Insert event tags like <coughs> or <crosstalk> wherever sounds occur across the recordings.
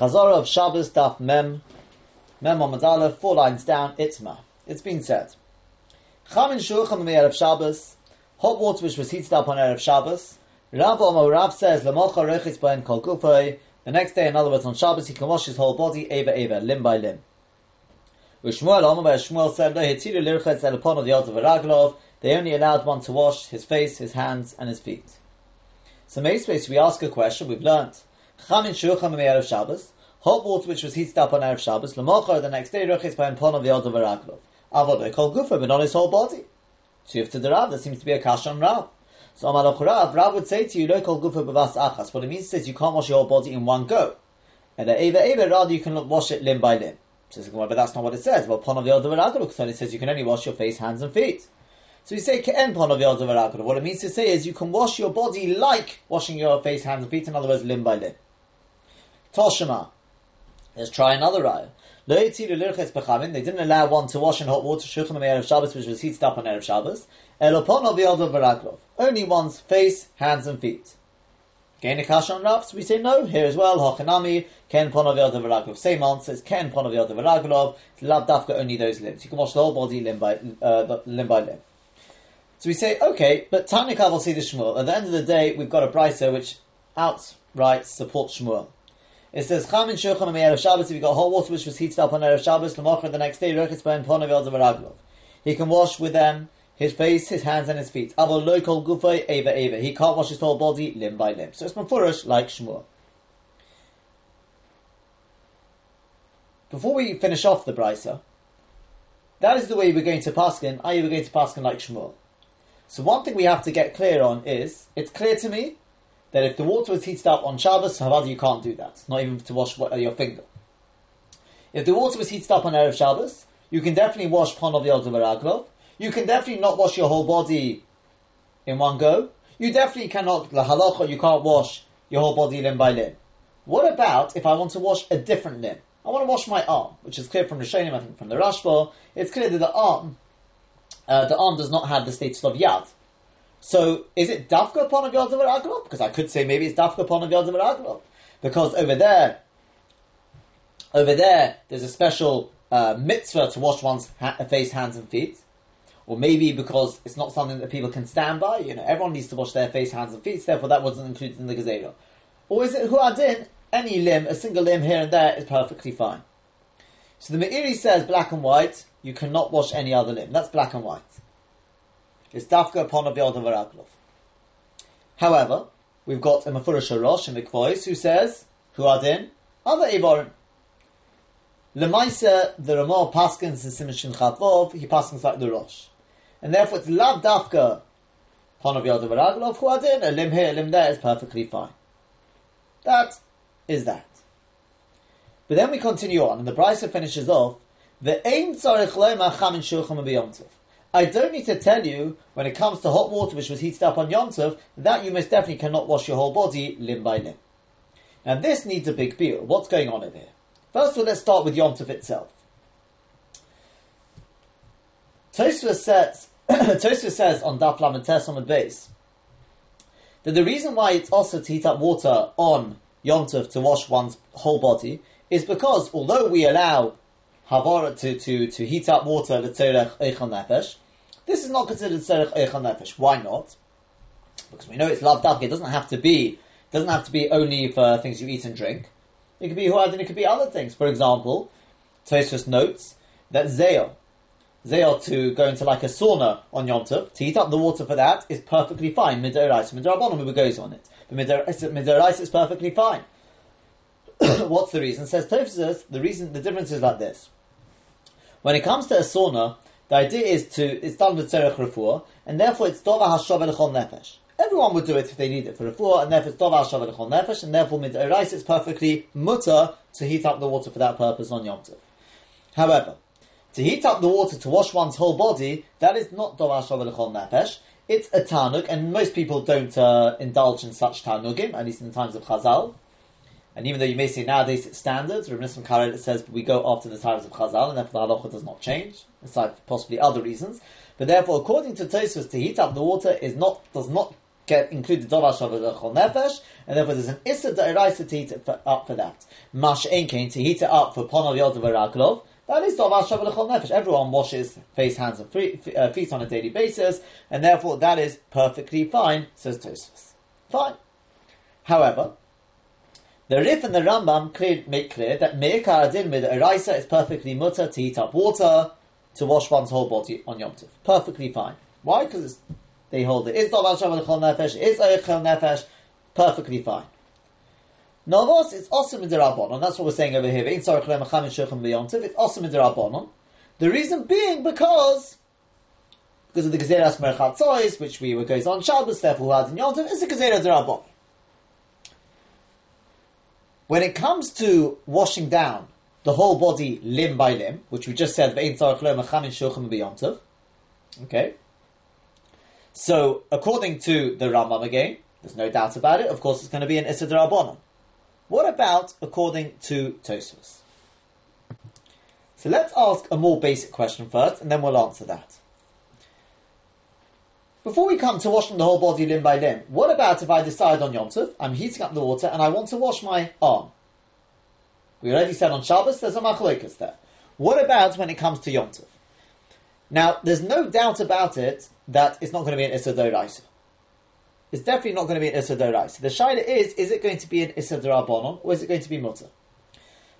Chazara of Shabbos Daf Mem, Mem Amadala, four lines down, Itma. It's been said. Chamin Shulchan Erev Shabbos, hot water which was heated up on Erev Shabbos. Rav Omo Rav says, Lamocha Rechitz Bain Kol Gufay. The next day, in other words, on Shabbos, he can wash his whole body, Eva Eva, limb by limb. Shmuel, Omo Shmuel said, Lo Hetiru Lirchetz El Upon of the Yod of They only allowed one to wash his face, his hands, and his feet. So, in space, we ask a question. We've learnt Chamin Shulchan Erev Shabbos, hot water which was heated up on Erev Shabbos. Lamocha the next day, Rechitz Bain Pon of the Yod Veraglov. Avodah Kol Gufa, but not his whole body. So, if to the Rav, there seems to be a kash on Rav. So Amalach Rav, Rav would say to you, Lo kol gufa b'vas achas. What it means is you can't wash your whole body in one go. And the eva eva, rather you can wash it limb by limb. So but that's not what it says. Well, pon of the yod it says you can only wash your face, hands, and feet. So you say ke'en pon of What it means to say is you can wash your body like washing your face, hands, and feet. In other words, limb by limb. Toshima. Let's try another raya. They didn't allow one to wash in hot water shulchan Erev Shabbos, which was heated up on Erev Shabbos. Only one's face, hands, and feet. Gain a on we say no. Here as well, Hochanami, Ken Veraglov. Same answer, it's Veraglov. Lab Dafka, only those limbs. You can wash the whole body limb by, uh, limb by limb. So we say, okay, but Tanikav will see the Shmuel. At the end of the day, we've got a brisa which outright supports Shmuel. It says Chamin Shulchan on Erev Shabbos. If you got hot water which was heated up on Erev Shabbos, Lamocher the next day, Rechitz Ben Ponav Yod He can wash with them his face, his hands, and his feet. Avol loikol gufay eva eva. He can't wash his whole body limb by limb. So it's mafurish like Shmuel. Before we finish off the brisa, that is the way we're going to paskin. Are you going to paskin like Shmuel? So one thing we have to get clear on is it's clear to me that if the water was heated up on Shabbos, Havada, you can't do that. Not even to wash your finger. If the water was heated up on Erev Shabbos, you can definitely wash Ponov Yod You can definitely not wash your whole body in one go. You definitely cannot, the halacha, you can't wash your whole body limb by limb. What about if I want to wash a different limb? I want to wash my arm, which is clear from the Rishonim, I think from the Rashba. It's clear that the arm, uh, the arm does not have the status of yad. So is it dafka upon a yadav aglov? Because I could say maybe it's dafka upon a yadav aglov. Because over there, over there, there's a special uh, mitzvah to wash one's ha- face, hands, and feet. Or maybe because it's not something that people can stand by. You know, everyone needs to wash their face, hands, and feet. Therefore, that wasn't included in the gezerah. Or is it huadin? Any limb, a single limb here and there is perfectly fine. So the Meiri says black and white. You cannot wash any other limb. That's black and white is dafka upon a biod of However, we've got a Mefurish Rosh in the Kvois who says, who are in other Evorim. Lemaisa, the Ramah Paskins in Simishin Chatvov, he paskins like the Rosh. And therefore it's Lav Dafka upon a biod of who are a limb here, a limb there is perfectly fine. That is that. But then we continue on, and the Brisa finishes off, the Ein Tzarech Lema Chamin Shulchan. I don't need to tell you, when it comes to hot water which was heated up on Yom Tov, that you most definitely cannot wash your whole body limb by limb. Now this needs a big deal. What's going on over here? First of all, let's start with Yom Tov itself. Tosfos says, <coughs> says on Daf Lamentes on the base that the reason why it's also to heat up water on Yom Tov to wash one's whole body is because although we allow havara to, to, to heat up water l'tzerech eichel nefesh. This is not considered tzerech eichel nefesh. Why not? Because we know it's lav dafka. It doesn't have to be doesn't have to be only for things you eat and drink. It could be huad and it could be other things. For example, Tosfos notes that zeo, zeo to go into like a sauna on Yom Tov, to heat up the water for that is perfectly fine. Midorais, midorabonim goes on it. But midorais is perfectly fine. <coughs> What's the reason? Says Tosfos, the reason, the difference is like this. When it comes to a sauna, the idea is to it's done with tzerech refuah, and therefore it's tova hashav elchol nefesh. Everyone would do it if they need it for refuah, and therefore it's tova hashav elchol nefesh, and therefore mid it's perfectly mutter to heat up the water for that purpose on Yom Tov. However, to heat up the water to wash one's whole body, that is not tova hashav elchol nefesh. It's a tanuk, and most people don't uh, indulge in such tanugim, at least in the times of Chazal. And even though you may say nowadays it's standards, Nissim Karel says we go after the times of Chazal, and therefore the halacha does not change, aside possibly other reasons. But therefore, according to Tosfos, to heat up the water is not does not get include the Dovar Shavu L'chol Nefesh, and therefore there's an Issa Da'iraisa to heat it for, up for that. Mash Enkein, to heat it up for Ponav Yodav Raglov, that is Dovar Shavu L'chol Nefesh. Everyone washes face, hands, and uh, feet on a daily basis, and therefore that is perfectly fine, says Tosfos. Fine. However, the Rif and the Rambam clear, make clear that Me'ikar Adin with Eraisa is perfectly mutter to heat up water to wash one's whole body on Yom Tov. Perfectly fine. Why? Because they hold it. Is Davar Shabbat Chol Nefesh, is Eichel Nefesh, perfectly fine. Novos, it's the Rabbanon, that's what we're saying over here. It's awesome in the reason being because because of the Gezeras Merchatzois, which we were goes on Shabbos, therefore who had in Yom Tov, is a Gezerah Rabbanon. When it comes to washing down the whole body limb by limb, which we just said, okay. So, according to the Rambam again, there's no doubt about it, of course it's going to be an Issa What about according to Tosfos? So let's ask a more basic question first, and then we'll answer that. Before we come to washing the whole body limb by limb, what about if I decide on Yom Tov, I'm heating up the water, and I want to wash my arm? We already said on Shabbos there's a machlokas there. What about when it comes to Yom Tov? Now, there's no doubt about it that it's not going to be an Issa. It's definitely not going to be an Issa. The shaila is, is it going to be an Issa Dorabonon, or is it going to be Mutter?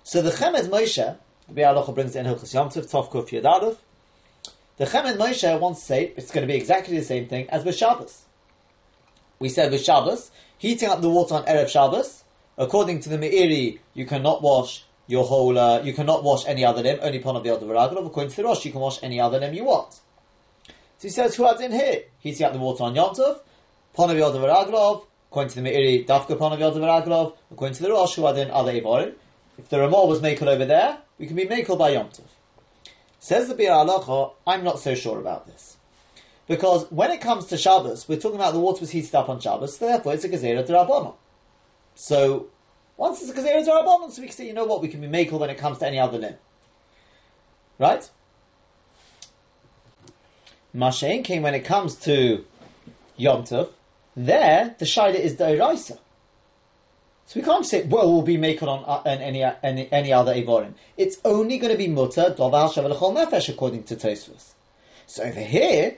So the Chemed Moshe, the Biur Halacha brings in Hilchas Yom Tov, Tov Kuf Yadaluf, the Chemed Moshe wants to say it's going to be exactly the same thing as with Shabbos. We said with Shabbos, heating up the water on Erev Shabbos, according to the Meiri, you cannot wash your whole, uh, you cannot wash any other limb, only upon of the other Varaglov. According to the Rosh, you can wash any other limb you want. So he says, who adds in here? Heating up the water on Yom Tov, upon of the other Varaglov, according to the Meiri, Dafka upon of the other Varaglov, according to the Rosh, who add in other Evorim. If the Ramah was Makel over there, we can be Makel by Yom Tov. Says the Biur Halacha, I'm not so sure about this. Because when it comes to Shabbos, we're talking about the water was heated up on Shabbos, so therefore it's a Gezerah Rabbanon. So, once it's a Gezerah Rabbanon, so we can say, you know what, we can be Makel when it comes to any other limb. Right? Mashain came when it comes to Yom Tov, there, the Shaila is the Eraisa. So we can't say, well, we'll be making on uh, any, any, any other Evorim. It's only going to be mutter, dovar, shavelachol nefesh, according to Tosfos. So over here,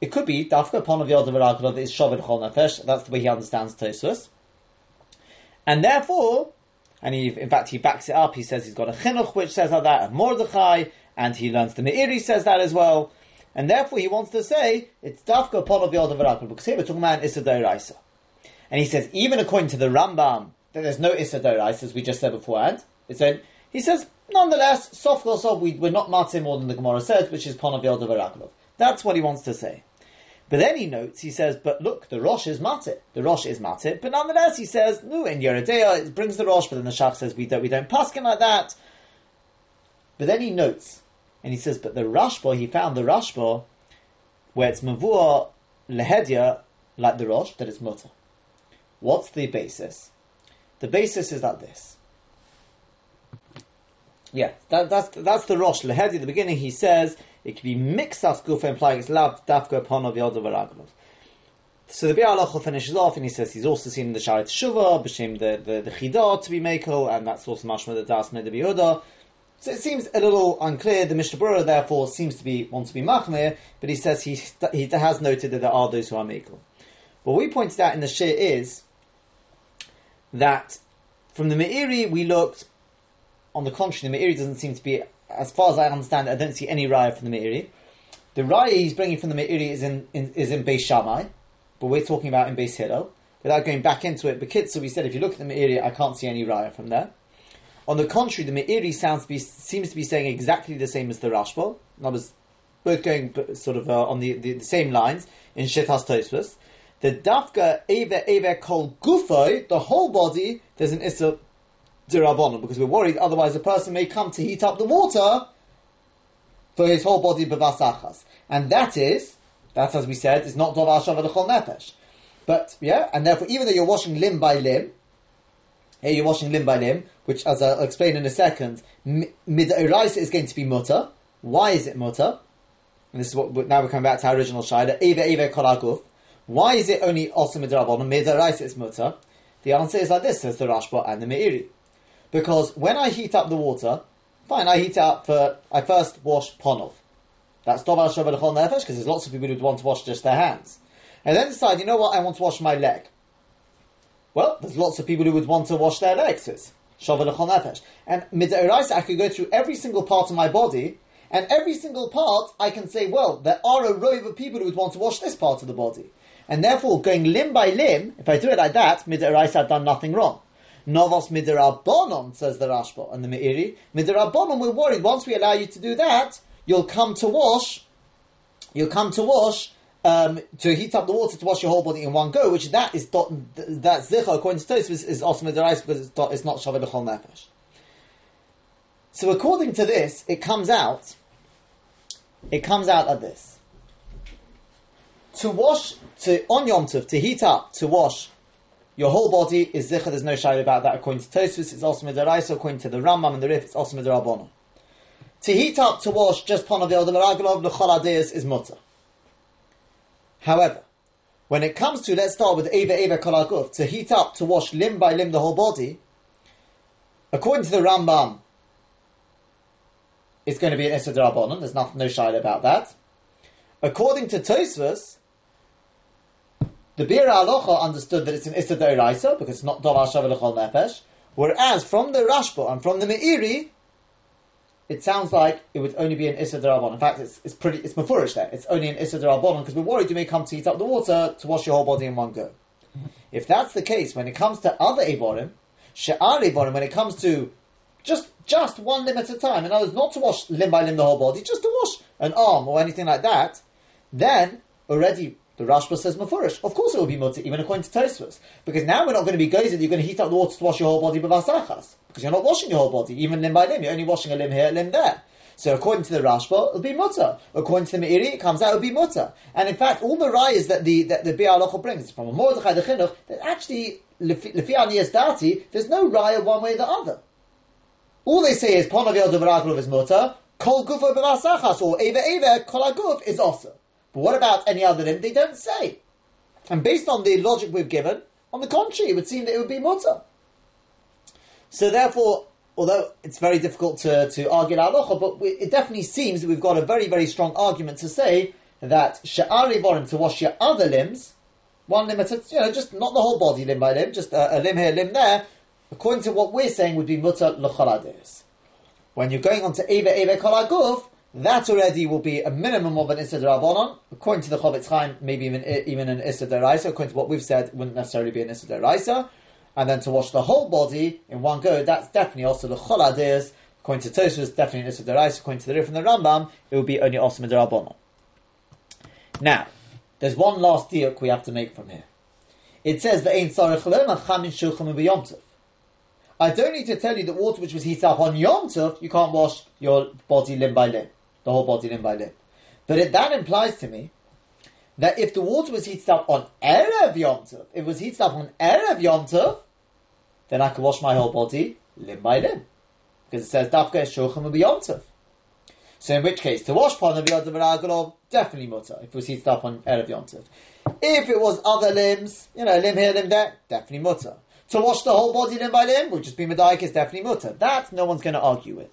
it could be dafka upon of yodav that is shavelachol nefesh. That's the way he understands Tosfos. And therefore, and he, in fact, he backs it up. He says he's got a chinuch which says like that, and Mordechai, and he learns the Meiri says that as well. And therefore, he wants to say it's dafka upon of yodav because here we're talking about Issa. And he says, even according to the Rambam, that there's no Issa as we just said beforehand. It's he says, nonetheless, sof sof, we, we're not matzah more than the Gemara says, which is Ponav Yelda That's what he wants to say. But then he notes, he says, but look, the Rosh is matit. The Rosh is matit. But nonetheless, he says, no, in Yeridea, it brings the Rosh, but then the Shach says, we don't, we don't pass like that. But then he notes, and he says, but the Rashba, he found the Rashba, where it's Mavua Lehedia, like the Rosh, that it's mutter. What's the basis? The basis is like this. Yeah, that, that's that's the Rosh Lehedi. At the beginning, he says it can be mixas gufa implying it's lav dafka upon of yod So the Biur Halacha finishes off, and he says he's also seen the Sharet Shuva, b'shem the the, the Chidah to be Mako, and that's also mashma the Das Neder Yehuda. So it seems a little unclear. The Mishnah Berurah therefore seems to be want to be machmir, but he says he he has noted that there are those who are Mako. What we pointed out in the Shir is that from the Meiri we looked, on the contrary, the Meiri doesn't seem to be, as far as I understand, I don't see any raya from the Meiri. The raya he's bringing from the Meiri is in, in is in Beis Shammai, but we're talking about in Beis Hillel. Without going back into it, but so we said if you look at the Meiri, I can't see any raya from there. On the contrary, the Meiri sounds to be, seems to be saying exactly the same as the Rashba. I was both going sort of uh, on the, the, the, same lines in Shethas Tosfos the dafka eve eve kol gufoi, the whole body, there's an issa dirabonon, because we're worried otherwise a person may come to heat up the water for his whole body bevasachas. And that is, that's as we said, is not dovar shavadachol nefesh. But, yeah, and therefore even though you're washing limb by limb, here you're washing limb by limb, which as I'll explain in a second, mid is going to be mutter. Why is it mutter? And this is what, now we're coming back to our original shaila, eve eve kolaguf. Why is it only also midrabanon? Midaraisa is mutter. The answer is like this, says the Rashba and the Meiri. Because when I heat up the water, fine, I heat it up for, I first wash ponov. That's dovar shavar nefesh, because there's lots of people who want to wash just their hands. And then decide, you know what, I want to wash my leg. Well, there's lots of people who would want to wash their legs. It's shavar nefesh. And midairaisa, I could go through every single part of my body, and every single part, I can say, well, there are a row of people who would want to wash this part of the body. And therefore, going limb by limb, if I do it like that, midairaisa, I've done nothing wrong. Novos midirabonon, says the Rashba and the Meiri. Midirabonon, we're worried, once we allow you to do that, you'll come to wash, you'll come to wash, um, to heat up the water to wash your whole body in one go, which that is dot, that zicha according to Tosfos is also midiraisa because it's, dot, it's not shaved l'chol nefesh. So according to this, it comes out, it comes out of this to wash to on Yom Tov, to heat up to wash your whole body is zicha. There's no shy about that. According to Tosfos, it's also midaraisa. According to the Rambam and the Rif, it's also midarabona. To heat up to wash just panav the maraglov l'chol adiyas is mutter. However, when it comes to let's start with eva eva kolaguf to heat up to wash limb by limb the whole body. According to the Rambam, it's going to be an Issa There's no, no shy about that. According to Tosfos, the Biur Halacha understood that it's an Issa Deiraisa because it's not Dov Shav Nefesh. Whereas from the Rashba and from the Meiri, it sounds like it would only be an Issa Darabon. In fact, it's, it's pretty, it's Mefurish there. It's only an Issa Darabon because we're worried you may come to heat up the water to wash your whole body in one go. If that's the case, when it comes to other Eborim, She'ar Eborim, when it comes to just just one limb at a time, in other words, not to wash limb by limb the whole body, just to wash an arm or anything like that, then already the Rashba says Mefurish. Of course it will be mutter, even according to Tosfos. Because now we're not going to be gazing, you're going to heat up the water to wash your whole body with asachas. Because you're not washing your whole body, even limb by limb. You're only washing a limb here, a limb there. So according to the Rashba, it'll be mutter. According to the Meiri, it comes out, it'll be mutter. And in fact, all the rayas that the that the Biur Halacha brings from a Mordechai the Chinuch, that actually, Lefi Aniyas Dati, there's no raya one way or the other. All they say is Ponav Yod is mutter, Kol Gufo B'Vasachas, or Eva Eva, Kol Aguf is also. But what about any other limb? They don't say. And based on the logic we've given, on the contrary, it would seem that it would be mutter. So therefore, although it's very difficult to, to argue halacha, but we, it definitely seems that we've got a very, very strong argument to say that sha'ari vorim to wash your other limbs, one limb at a, you know, just not the whole body limb by limb, just a, a limb here, a limb there, according to what we're saying would be mutter l'cholades. When you're going on to eva eva kolaguf, that already will be a minimum of an Issa Darabonon. According to the Chofetz Chaim, maybe even, eh, even an Issa Daraisa. According to what we've said, wouldn't necessarily be an Issa Daraisa. And then to wash the whole body in one go, that's definitely also the Chol. According to Tosfos, definitely an Issa Daraisa. According to the Rif and the Rambam, it would be only Osama Darabonon. Now, there's one last diuk we have to make from here. It says, Chamin Shulchan B'Yom I don't need to tell you that water which was heated up on Yom Tov, you can't wash your body limb by limb the whole body limb by limb. But it, that implies to me that if the water was heated up on Erev Yom Tov, if it was heated up on Erev Yom Tov, then I could wash my whole body limb by limb. Because it says, Dafka Shulchan Yom Tov. So in which case, to wash Panav Yom definitely mutter, if it was heated up on Erev Yom Tov. If it was other limbs, you know, limb here, limb there, definitely mutter. To wash the whole body limb by limb, which is be Medaik, is definitely mutter. That no one's going to argue with.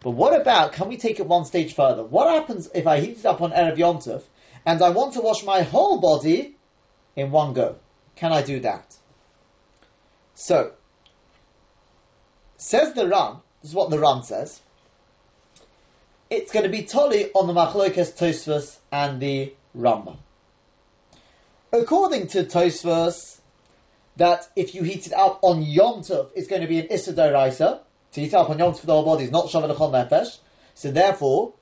But what about, can we take it one stage further? What happens if I heat it up on Erev Yontov and I want to wash my whole body in one go? Can I do that? So, says the Ran, this is what the Ran says, it's going to be totally on the Machlokas Tosfos and the Rambam. According to Tosfos, that if you heat it up on Yom Tov, it's going to be an Issa to heat up on Yom Tov the whole body is not Shavah L'chol Nefesh. So therefore,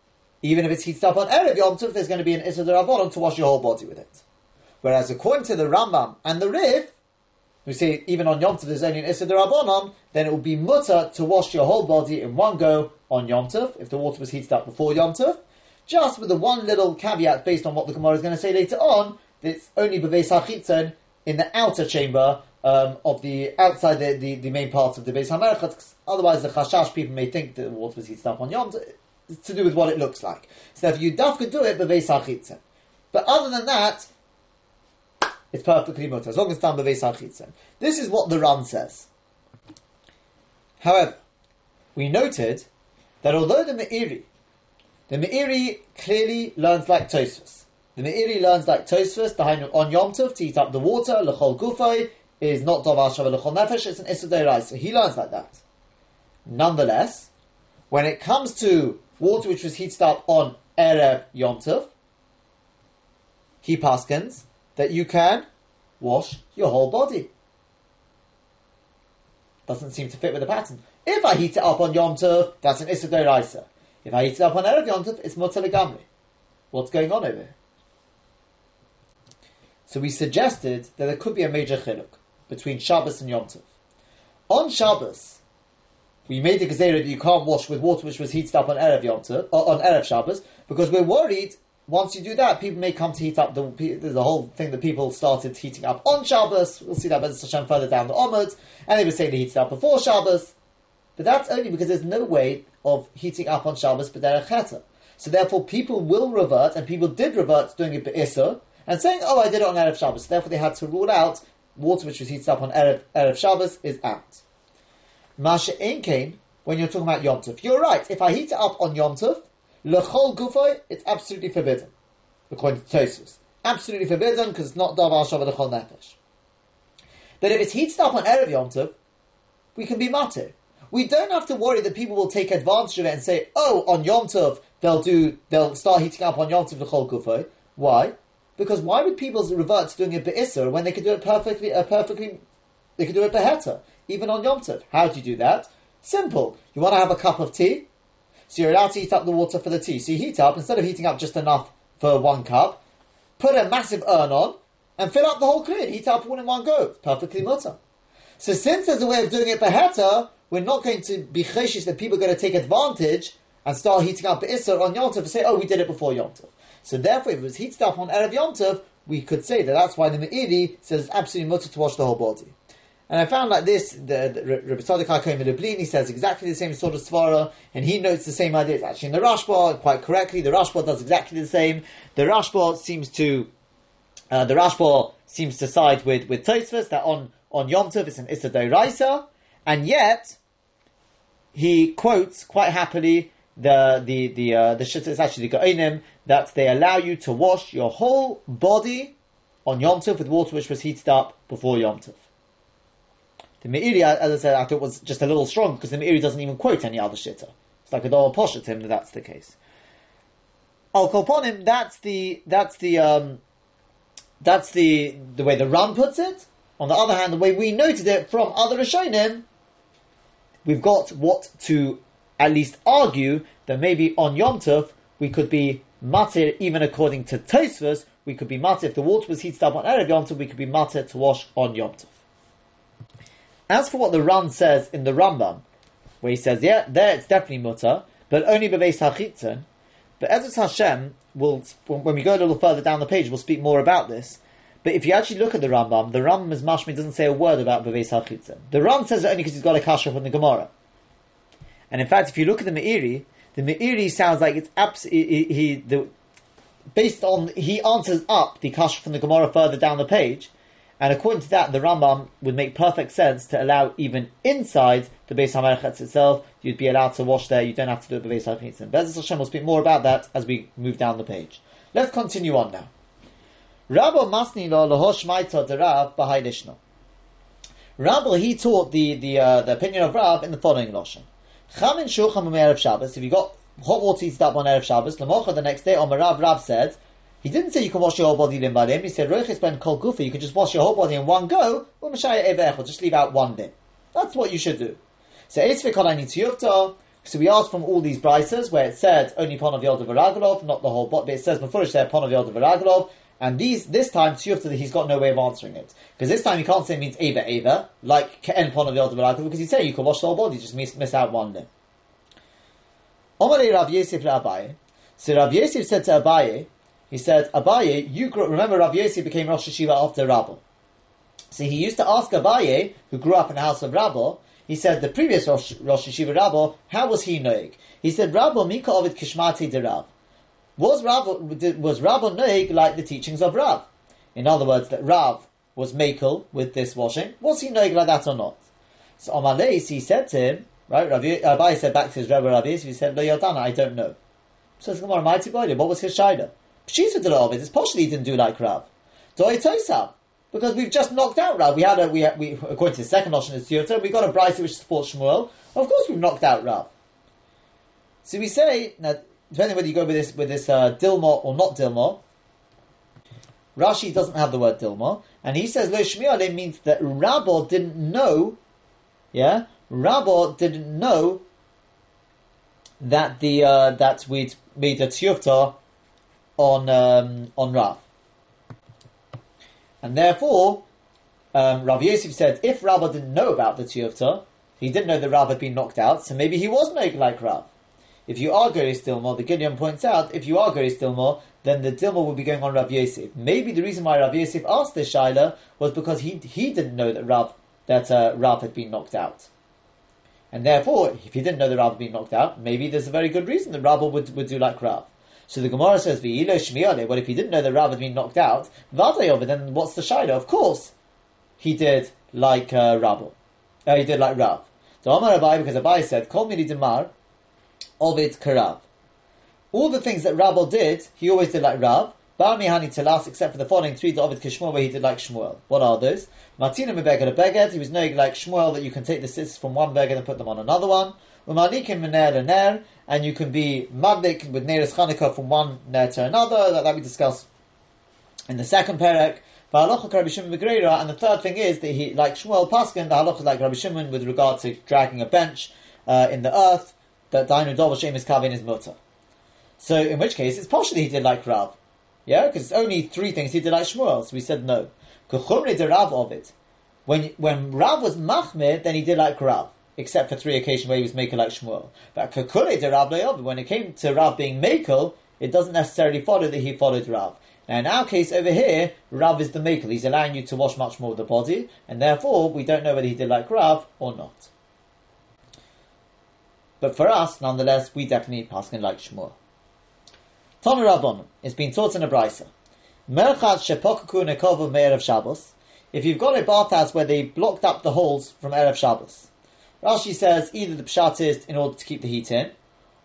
even if it's heated up on Erev Yom Tov, there's going to be an Issa D'Rabbanon to wash your whole body with it. Whereas according to the Rambam and the Rif, we say even on Yom Tov there's only an Issa D'Rabbanon, then it will be mutter to wash your whole body in one go on Yom Tov, if the water was heated up before Yom Tov, just with the one little caveat based on what the Gemara is going to say later on, that it's only Beves HaChitzon in the outer chamber um, of the outside the, the, the, main parts of the base Hamerichat. Otherwise, the chashash people may think that the water was heated up on Yom to, to do with what it looks like. So if you daf could do it, the base But other than that, it's perfectly mutter, as long as it's done b'veis hachitzen. This is what the Ran says. However, we noted that although the Me'iri, the Me'iri clearly learns like Tosfos. The Me'iri learns like Tosfos, on Yom Tov, to heat up the water, l'chol gufay, is not davar shava l'chol nefesh, it's an issa So he learns like that. Nonetheless, when it comes to water which was heated up on Erev Yom Tov, he paskins that you can wash your whole body. Doesn't seem to fit with the pattern. If I heat it up on Yom Tov, that's an Issa Doraisa. If I heat it up on Erev Yom Tov, it's Mutter What's going on over here? So we suggested that there could be a major chiluk between Shabbos and Yom Tov. On Shabbos, we made the gezerah that you can't wash with water which was heated up on Erev Yom Tov, uh, on Erev Shabbos, because we're worried once you do that, people may come to heat up the, the whole thing that people started heating up on Shabbos. We'll see that Bez Hashem further down the Omid, and they were saying they heated up before Shabbos. But that's only because there's no way of heating up on Shabbos but b'derech cheta. So therefore, people will revert, and people did revert doing it be'isr, and saying, "Oh, I did it on erev Shabbos." Therefore, they had to rule out water which was heated up on erev, erev Shabbos is out. Masha Inkain, when you're talking about Yom Tov, you're right. If I heat it up on Yom Tov, Lechol gufoy, it's absolutely forbidden, according to Tosfos. Absolutely forbidden because it's not davar shavah lechol nefesh. But if it's heated up on erev Yom Tov, we can be matir. We don't have to worry that people will take advantage of it and say, "Oh, on Yom Tov they'll do, they'll start heating up on Yom Tov lechol gufoy." Why? Because why would people revert to doing it be'isr when they could do it perfectly, uh, perfectly, they could do it beheta, even on Yom Tov? How do you do that? Simple. You want to have a cup of tea? So you're allowed to heat up the water for the tea. So you heat up, instead of heating up just enough for one cup, put a massive urn on and fill up the whole clean. Heat up all in one go. Perfectly mutter. So since there's a way of doing it beheta, we're not going to be cheshish that people are going to take advantage and start heating up Isser on Yom Tov and say, oh, we did it before Yom Tov. So therefore, if it was heat stuff on Erev Yom Tov, we could say that that's why the Me'iri says absolutely mutter to wash the whole body. And I found like this, the, the Rabbi Tzadok HaKohen Lublini says exactly the same sort of svara, and he notes the same idea. It's actually in the Rashba, quite correctly. The Rashba does exactly the same. The Rashba seems to, uh, the Rashba seems to side with, with Tosfos, that on, on Yom Tov it's an Issa and yet, he quotes quite happily the, the, the, uh, the Shitta, is actually the Ga'inim, that they allow you to wash your whole body on Yom Tov with water which was heated up before Yom Tov. The Meiri, as I said, I thought was just a little strong because the Meiri doesn't even quote any other shitta. It's like a dollar posh at him that that's the case. Upon him. That's the that's the um, that's the the way the Ram puts it. On the other hand, the way we noted it from other Rishonim, we've got what to at least argue that maybe on Yom Tov we could be matir even according to Tosfos, we could be matir if the water was heated up on Erev Yom Tov, we could be matir to wash on Yom Tov. As for what the Ran says in the Rambam, where he says, yeah, there it's definitely mutter, but only beveis hachitzen. But Ezra Hashem will, when we go a little further down the page, we'll speak more about this. But if you actually look at the Rambam, the Rambam as Mashmi doesn't say a word about beveis hachitzen. The Ran says it only because he's got a kasha from the Gemara. And in fact, if you look at the Meiri, the Meiri sounds like it's absolutely he, he the, based on he answers up the kasha from the Gemara further down the page, and according to that, the Rambam would make perfect sense to allow even inside the Beis HaMerechetz itself, you'd be allowed to wash there, you don't have to do it the Beis HaMerechetz. Bez Hashem will speak more about that as we move down the page. Let's continue on now. Rabbi Masni lo lahosh maita de Rav b'hai. Rabbi, he taught the, the, uh, the opinion of Rav in the following Lashon. Chamin shulchan Erev Shabbos, if you got hot water heated up on Erev Shabbos, Lamocha the next day on Rav, Rav said, he didn't say you can wash your whole body limb by limb. He said roiches ben kol gufa. You can just wash your whole body in one go. Or just leave out one limb. That's what you should do. So so we asked from all these brises where it said only pon of not the whole body, but it says before it said pon of and these this time Tiyufta he's got no way of answering it because this time he can't say it means Eva Eva like Ken pon of Yodav Varagalov because he say you can wash the whole body, just miss, miss out one limb. Omalei Rav Yosef Abaye. So Rav Yosef said to Abaye, he said, Abaye, you grew, remember Rav Yossi became Rosh Hashiva after Rabbo. So he used to ask Abaye, who grew up in the house of Rabbo, he said, the previous Rosh, Rosh Hashiva Rabbo, how was he noig? He said, Rabbo Mika Ovid Kishmati de Rav. Was Rabbo, was Rabbo noig like the teachings of Rav? In other words, that Rav was makel with this washing. Was he noig like that or not? So Amalei, he said to him, right, Rabbi Abai said back to his Rebbe Rabbi he said, Lo Yodana, I don't know. So it's Gemara, mighty boy, what was his shayla? Pshita of it, it's possibly he didn't do like Rav. Doi Toisab. Because we've just knocked out Rav. We had a, we, we according to the second option is Tiyota, we got a Bryce which supports Shmuel. Of course we've knocked out Rav. So we say, now, depending whether you go with this, with this, uh, Dilma or not Dilma, Rashi doesn't have the word Dilma, and he says Lo Shmiale means that Rabbo didn't know, yeah, Rabbo didn't know that the uh, that we'd made a tiyufta on um, on Rav, and therefore um, Rav Yosef said if Rabbo didn't know about the tiyufta, he didn't know that Rav had been knocked out, so maybe he was making like Rav. If you are Gori Stilmor, the Gideon points out, if you are Gori Stilmor, then the Dilma would be going on Rav Yosef. Maybe the reason why Rav Yosef asked this Shaila was because he he didn't know that Rav that uh, Rav had been knocked out. And therefore, if he didn't know that Rav had been knocked out, maybe there's a very good reason that Rav would, would do like Rav. So the Gemara says, well if he didn't know that Rav had been knocked out, then what's the Shaila? Of course, he did like uh, Rav. Uh, he did like Rav. So Amar Abai, because Abai said, Kol mini demar, Ovid Karav. All the things that Rabbi did, he always did like Rav. Bar Mihani Telas, except for the following three, the Ovid Kishmuel, where he did like Shmuel. What are those? Martina Mebeged Beged, he was knowing like Shmuel that you can take the sits from one Beged and put them on another one. Umanikim Mener Ner, and you can be Madlik with Neres Chanukah from one Ner to another, that, that we discussed in the second Shimon and the third thing is that he, like Shmuel Paskin, the halacha like Rabbi Shimon with regard to dragging a bench uh, in the earth, that Dainu Dovah Shem is Kavin is Mutter. So in which case, it's partially he did like Rav. Yeah, because it's only three things he did like Shmuel. So we said no. Kuchumri de Rav of it. When when Rav was Machmir, then he did like Rav, except for three occasions where he was making like Shmuel. But Kukure de Rav Le'ov, when it came to Rav being Makel, it doesn't necessarily follow that he followed Rav. Now in our case over here, Rav is the Makel. He's allowing you to wash much more of the body, and therefore we don't know whether he did like Rav or not. But for us, nonetheless, we definitely pass in like Shmuel. Tanu Rabban is being taught in a brisa. Merchat shepokaku nekovu me'erev Shabbos. If you've got a bathhouse where they blocked up the holes from erev Shabbos, Rashi says either the pshat is in order to keep the heat in,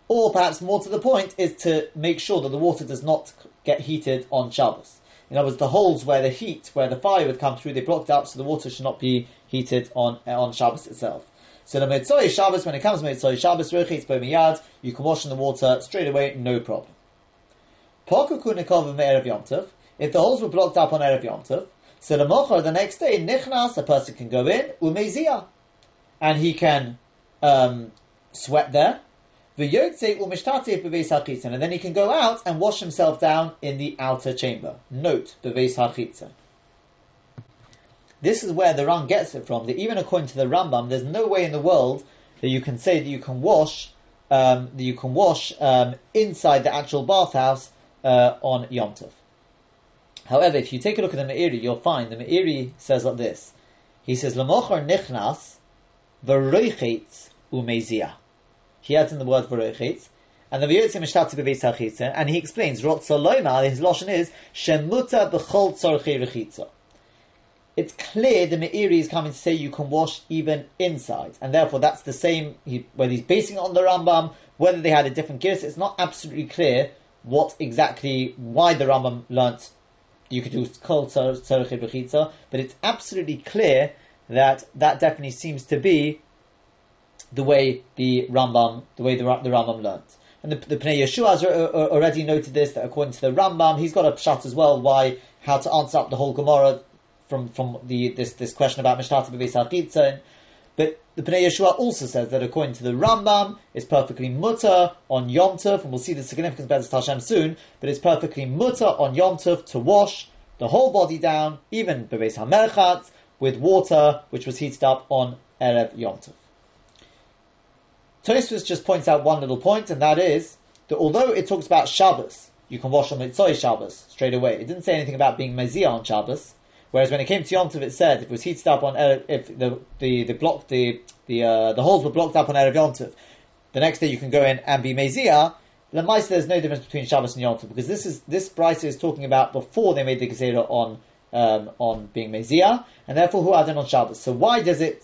or perhaps more to the point is to make sure that the water does not get heated on Shabbos. In other words, the holes where the heat, where the fire would come through, they blocked up, so the water should not be heated on on Shabbos itself. So the Mitzvah Shabbos, when it comes to Mitzvah Shabbos, Rechitz Bomiyad, you can wash in the water straight away, no problem. If the holes were blocked up on Erev Yom so the Mochar the next day, Nichnas, a person can go in, Umezia, and he can um, sweat there. And then he can go out and wash himself down in the outer chamber. Note, Beveis HaChitza. This is where the Ran gets it from, that even according to the Rambam, there's no way in the world that you can say that you can wash, um, that you can wash um, inside the actual bathhouse uh, on Yom Tov. However, if you take a look at the Meiri, you'll find the Meiri says like this. He says, "Lamochar nichnas v'roichetz umezia." He adds in the word v'roichetz, and the V'yotzim Mishtati Bebeis and he explains, Rotzah his Lashon is, Shemuta b'chol tzorchei rechitza. It's clear the Meiri is coming to say you can wash even inside, and therefore that's the same, he, whether he's basing it on the Rambam, whether they had a different gears, it's not absolutely clear what exactly why the Rambam learnt you could do kol tzarech but it's absolutely clear that that definitely seems to be the way the Rambam, the way the, the Rambam learnt. And the, the Pnei Yehoshua has already noted this that according to the Rambam, he's got a pshat as well. Why how to answer up the whole Gemara from from the this this question about Mishnata B'Beis But the Pnei Yehoshua also says that according to the Rambam, it's perfectly mutter on Yom Tov, and we'll see the significance of Bezat Hashem soon, but it's perfectly mutter on Yom Tov to wash the whole body down, even Bebeis HaMerchat, with water which was heated up on Erev Yom Tov. Tosfos just points out one little point, and that is that although it talks about Shabbos, you can wash on Mitzvah Shabbos straight away. It didn't say anything about being Mezia on Shabbos. Whereas when it came to Yom Tov, it said if it was heated up on if the the the block the the uh, the holes were blocked up on erev Yom Tov, the next day you can go in and be mezia. Lemaisa, there's no difference between Shabbos and Yom Tov because this is this Brisa is talking about before they made the gezerah on um, on being Mezia, and therefore who adin on Shabbos. So why does it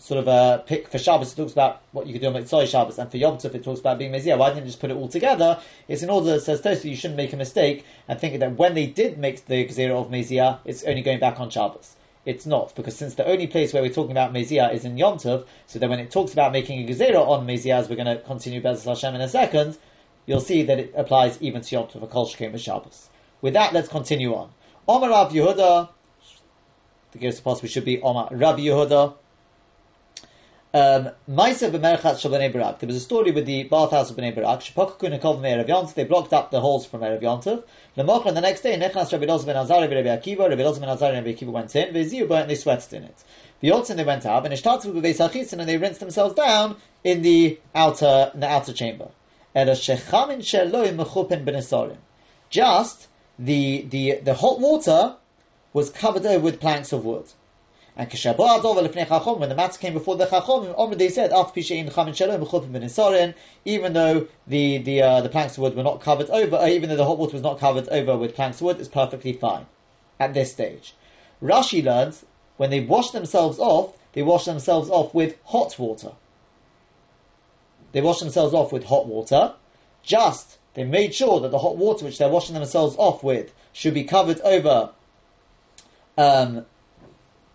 sort of a pick for Shabbos? It talks about what you could do on Mitzvah Shabbos, and for Yom Tov it talks about being Mezia. Why didn't it just put it all together? It's in order, that says Tosi, you shouldn't make a mistake and think that when they did make the Gezerah of Mezia, it's only going back on Shabbos. It's not, because since the only place where we're talking about Mezia is in Yom Tov, so then when it talks about making a Gezerah on Mezia, as we're going to continue Bezos Hashem in a second, you'll see that it applies even to Yom Tov, Kol Shekem Shabbos. With that, let's continue on. Omar Rav Yehuda, the case possibly should be Omar Rabbi Yehuda. Um. There was a story with the bathhouse of b'nei Barak. They blocked up the holes from erev Yontif. The next day, Nechnas Rabbi Loz ben Azari Rabbi ben Azari and Rabbi Akiva went in. Veziu burnt and they sweated in it. The Yotzin they went out and Ishtatzu and they rinsed themselves down in the outer in the outer chamber. Just the the the hot water was covered over with planks of wood. And when the matter came before the Chachom, they said, even though the the uh, the planks of wood were not covered over, uh, even though the hot water was not covered over with planks of wood, it's perfectly fine at this stage. Rashi learns when they wash themselves off, they wash themselves off with hot water. They wash themselves off with hot water. Just they made sure that the hot water which they're washing themselves off with should be covered over um,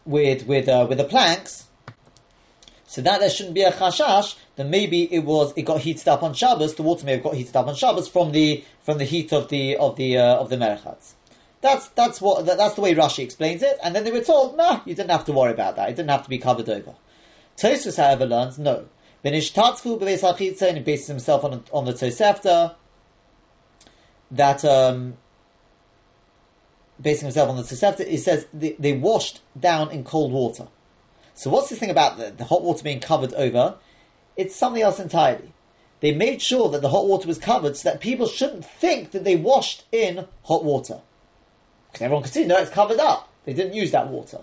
with with uh, with the planks, so that there shouldn't be a chashash. Then maybe it was it got heated up on Shabbos. The water may have got heated up on Shabbos from the from the heat of the of the uh, of the merchatz. That's that's what that, that's the way Rashi explains it. And then they were told, nah, you didn't have to worry about that. It didn't have to be covered over. Tosfos, however, learns no. Benish tatzfu b'beis hachitza, and he bases himself on on the Tosefta that um, basing himself on the Tosefta, he says they, they, washed down in cold water. So what's this thing about the, the hot water being covered over? It's something else entirely. They made sure that the hot water was covered so that people shouldn't think that they washed in hot water. Because everyone could see, no, it's covered up. They didn't use that water.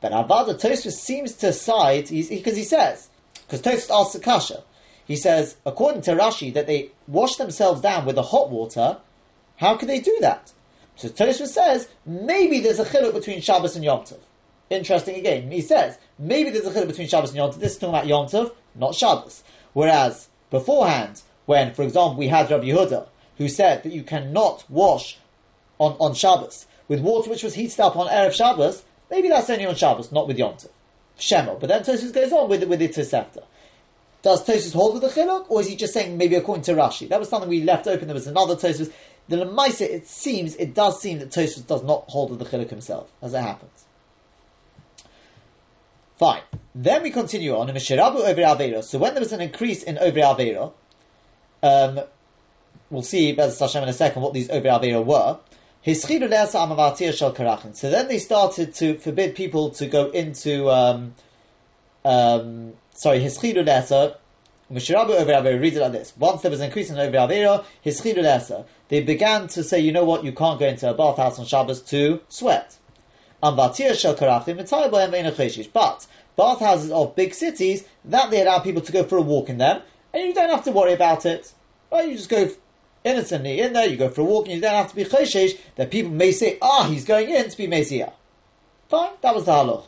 But Abada Tosfos seems to side, because he, he, says, because Tosfos asks Akasha, he says, according to Rashi, that they wash themselves down with the hot water, how could they do that? So Tosfos says maybe there's a chiluk between Shabbos and Yom Tov. Interesting again. He says maybe there's a chiluk between Shabbos and Yom Tov. This is talking about Yom Tov, not Shabbos. Whereas beforehand, when, for example, we had Rabbi Yehuda who said that you cannot wash on, on Shabbos with water which was heated up on erev Shabbos, maybe that's only on Shabbos, not with Yom Tov. Shemo. But then Tosfos goes on with with the Tosefta. Does Tosfos hold with the chiluk, or is he just saying maybe according to Rashi? That was something we left open. There was another Tosfos. The Lemaisa, it seems, it does seem that Tosfos does not hold with the chiluk himself, as it happens. Fine. Then we continue on Mishirabu over Avera. So when there was an increase in over Avera, um, we'll see Bez Hashem in a second what these over Avera were. So then they started to forbid people to go into um, um, sorry, Hischidu Lesa, Mishirabu over Avera, read it like this. Once there was an increase in over Avera, Hischidu Lesa, they began to say, you know what, you can't go into a bathhouse on Shabbos to sweat. But bathhouses of big cities, that they allow people to go for a walk in them, and you don't have to worry about it. Right? You just go innocently in there, you go for a walk, and you don't have to be choshesh that people may say, ah, he's going in to be Mesiah. Fine, that was the halach.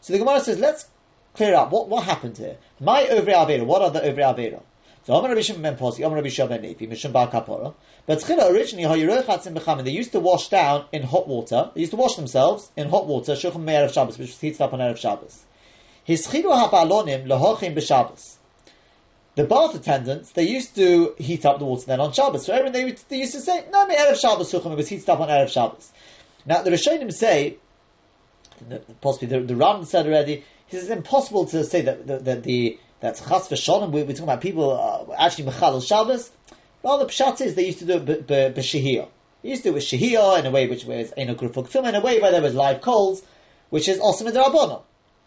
So the Gemara says, let's clear up what, what happened here. My over Avera, what are the over Avera? So Amar Rabbi Shimon ben Pazi, Amar Rabbi Shimon ben Levi, Mishum Bar Kapora. But Tchila originally, Hayirochatzim Bechamin, they used to wash down in hot water. They used to wash themselves in hot water, Shulchan Me'erev Shabbos, which was heated up on Erev Shabbos. Hischilu ha'ba'alonim lehochim b'Shabbos. The bath attendants, they used to heat up the water then on Shabbos. So everyone, they, they used to say, no, me Erev Shabbos, Shulchan, it was heated up on Erev Shabbos. Now, the Rishonim say, possibly the, the Ram said already, it's impossible to say that, that, that the that's chas v'shalom. We're, we're talking about people uh, actually mechal al Shabbos. Rather, pshat is they used to do it b'shehiyah. They used to do it with shehiyah in a way which was in a in a way where there was live coals, which is awesome in the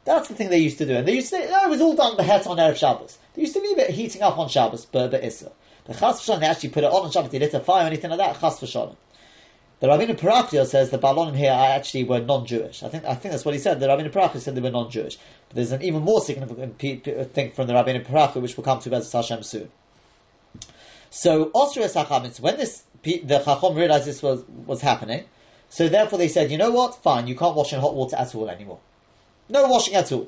That's the thing they used to do, and they used to no, it was all done behet on erev Shabbos. They used to leave it heating up on Shabbos, but issa. The chas v'shalom they actually put it on on Shabbos. They lit a fire or anything like that. Chas v'shalom. The Ravina Parakio says the Balonim here actually were non-Jewish. I think I think that's what he said. The Ravina Parakio said they were non-Jewish. But there's an even more significant thing from the Ravina Parakio, which we'll come to Bez Hashem soon. So Osir Sachamitz, when this the Chacham realized this was was happening, So therefore they said, you know what? Fine, you can't wash in hot water at all anymore. No washing at all.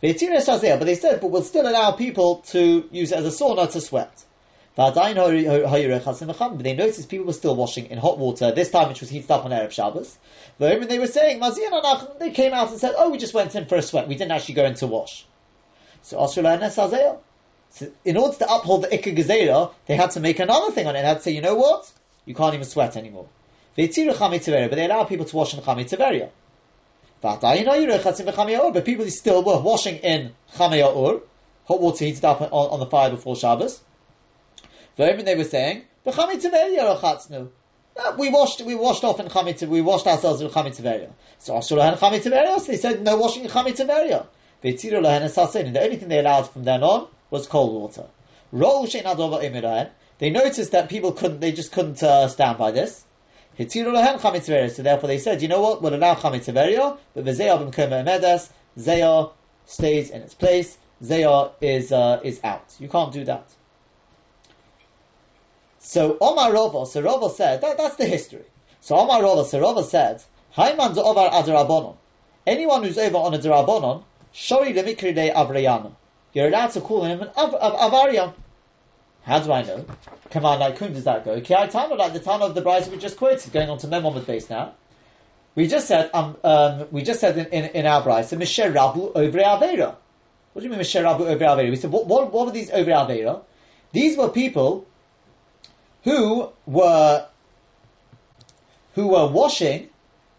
But they said, but we'll still allow people to use it as a sauna to sweat. They noticed people were still washing in hot water, this time which was heated up on Erev Shabbos. When they were saying, they came out and said, oh, we just went in for a sweat, we didn't actually go in to wash. So, so in order to uphold the Ikka Gezerah, they had to make another thing on it. They had to say, you know what? You can't even sweat anymore. But they allow people to wash in Chamei But people still were washing in Chamei hot water heated up on, on the fire before Shabbos. Even they were saying, we washed we washed off in Chamei we washed ourselves in Chamei Tiveria. So Ashur Chamei Tiveria, so they said no washing in Chamei Tiveria. And the only thing they allowed from then on was cold water. They noticed that people couldn't, they just couldn't uh, stand by this. So therefore they said, you know what, we'll allow Chametz but the Zayah b'mkoma emedes, Zayah stays in its place, Zayah is, uh, is out. You can't do that. So Omar Rova, so Rova said, that, that's the history. So Omar Rova, so Rova said, Hayman Ovar Adarabonon. Anyone who's over on a Darabonon, Shori Lemikri de Avrayana. You're allowed to call him an av- av- Avarian. How do I know? Come on, like whom does that go? Ki time like the time of the bride we just quoted, going on to Memon the base now. We just said, um, um, we just said in, in, in our bride, so Rabu Obre Avera. What do you mean Misher Rabu Obre Avera? We said, what, what, what were these Obre Avera? These were people who were who were washing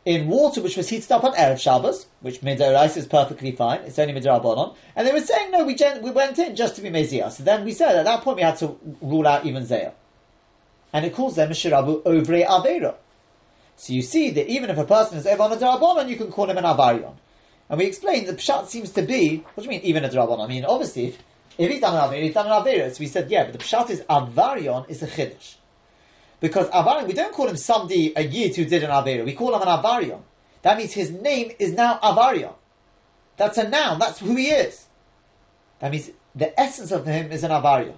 in water which was heated up on Erev Shabbos, which Midorais is perfectly fine, it's only Midrabanon, and they were saying, no, we, gen- we went in just to be Mezia. So then we said, at that point we had to rule out even Zayah. And it calls them Shirabu Ovre Avera. So you see that even if a person is over on a Darabonon, you can call him an Avarion. And we explained the Pshat seems to be, what do you mean even a Darabonon? I mean, obviously, if, we said, yeah, but the Pshat is Avarion is a Chiddush. Because Avarion, we don't call him somebody, a Yid who did an Avera. We call him an Avarion. That means his name is now Avarion. That's a noun. That's who he is. That means the essence of him is an Avarion.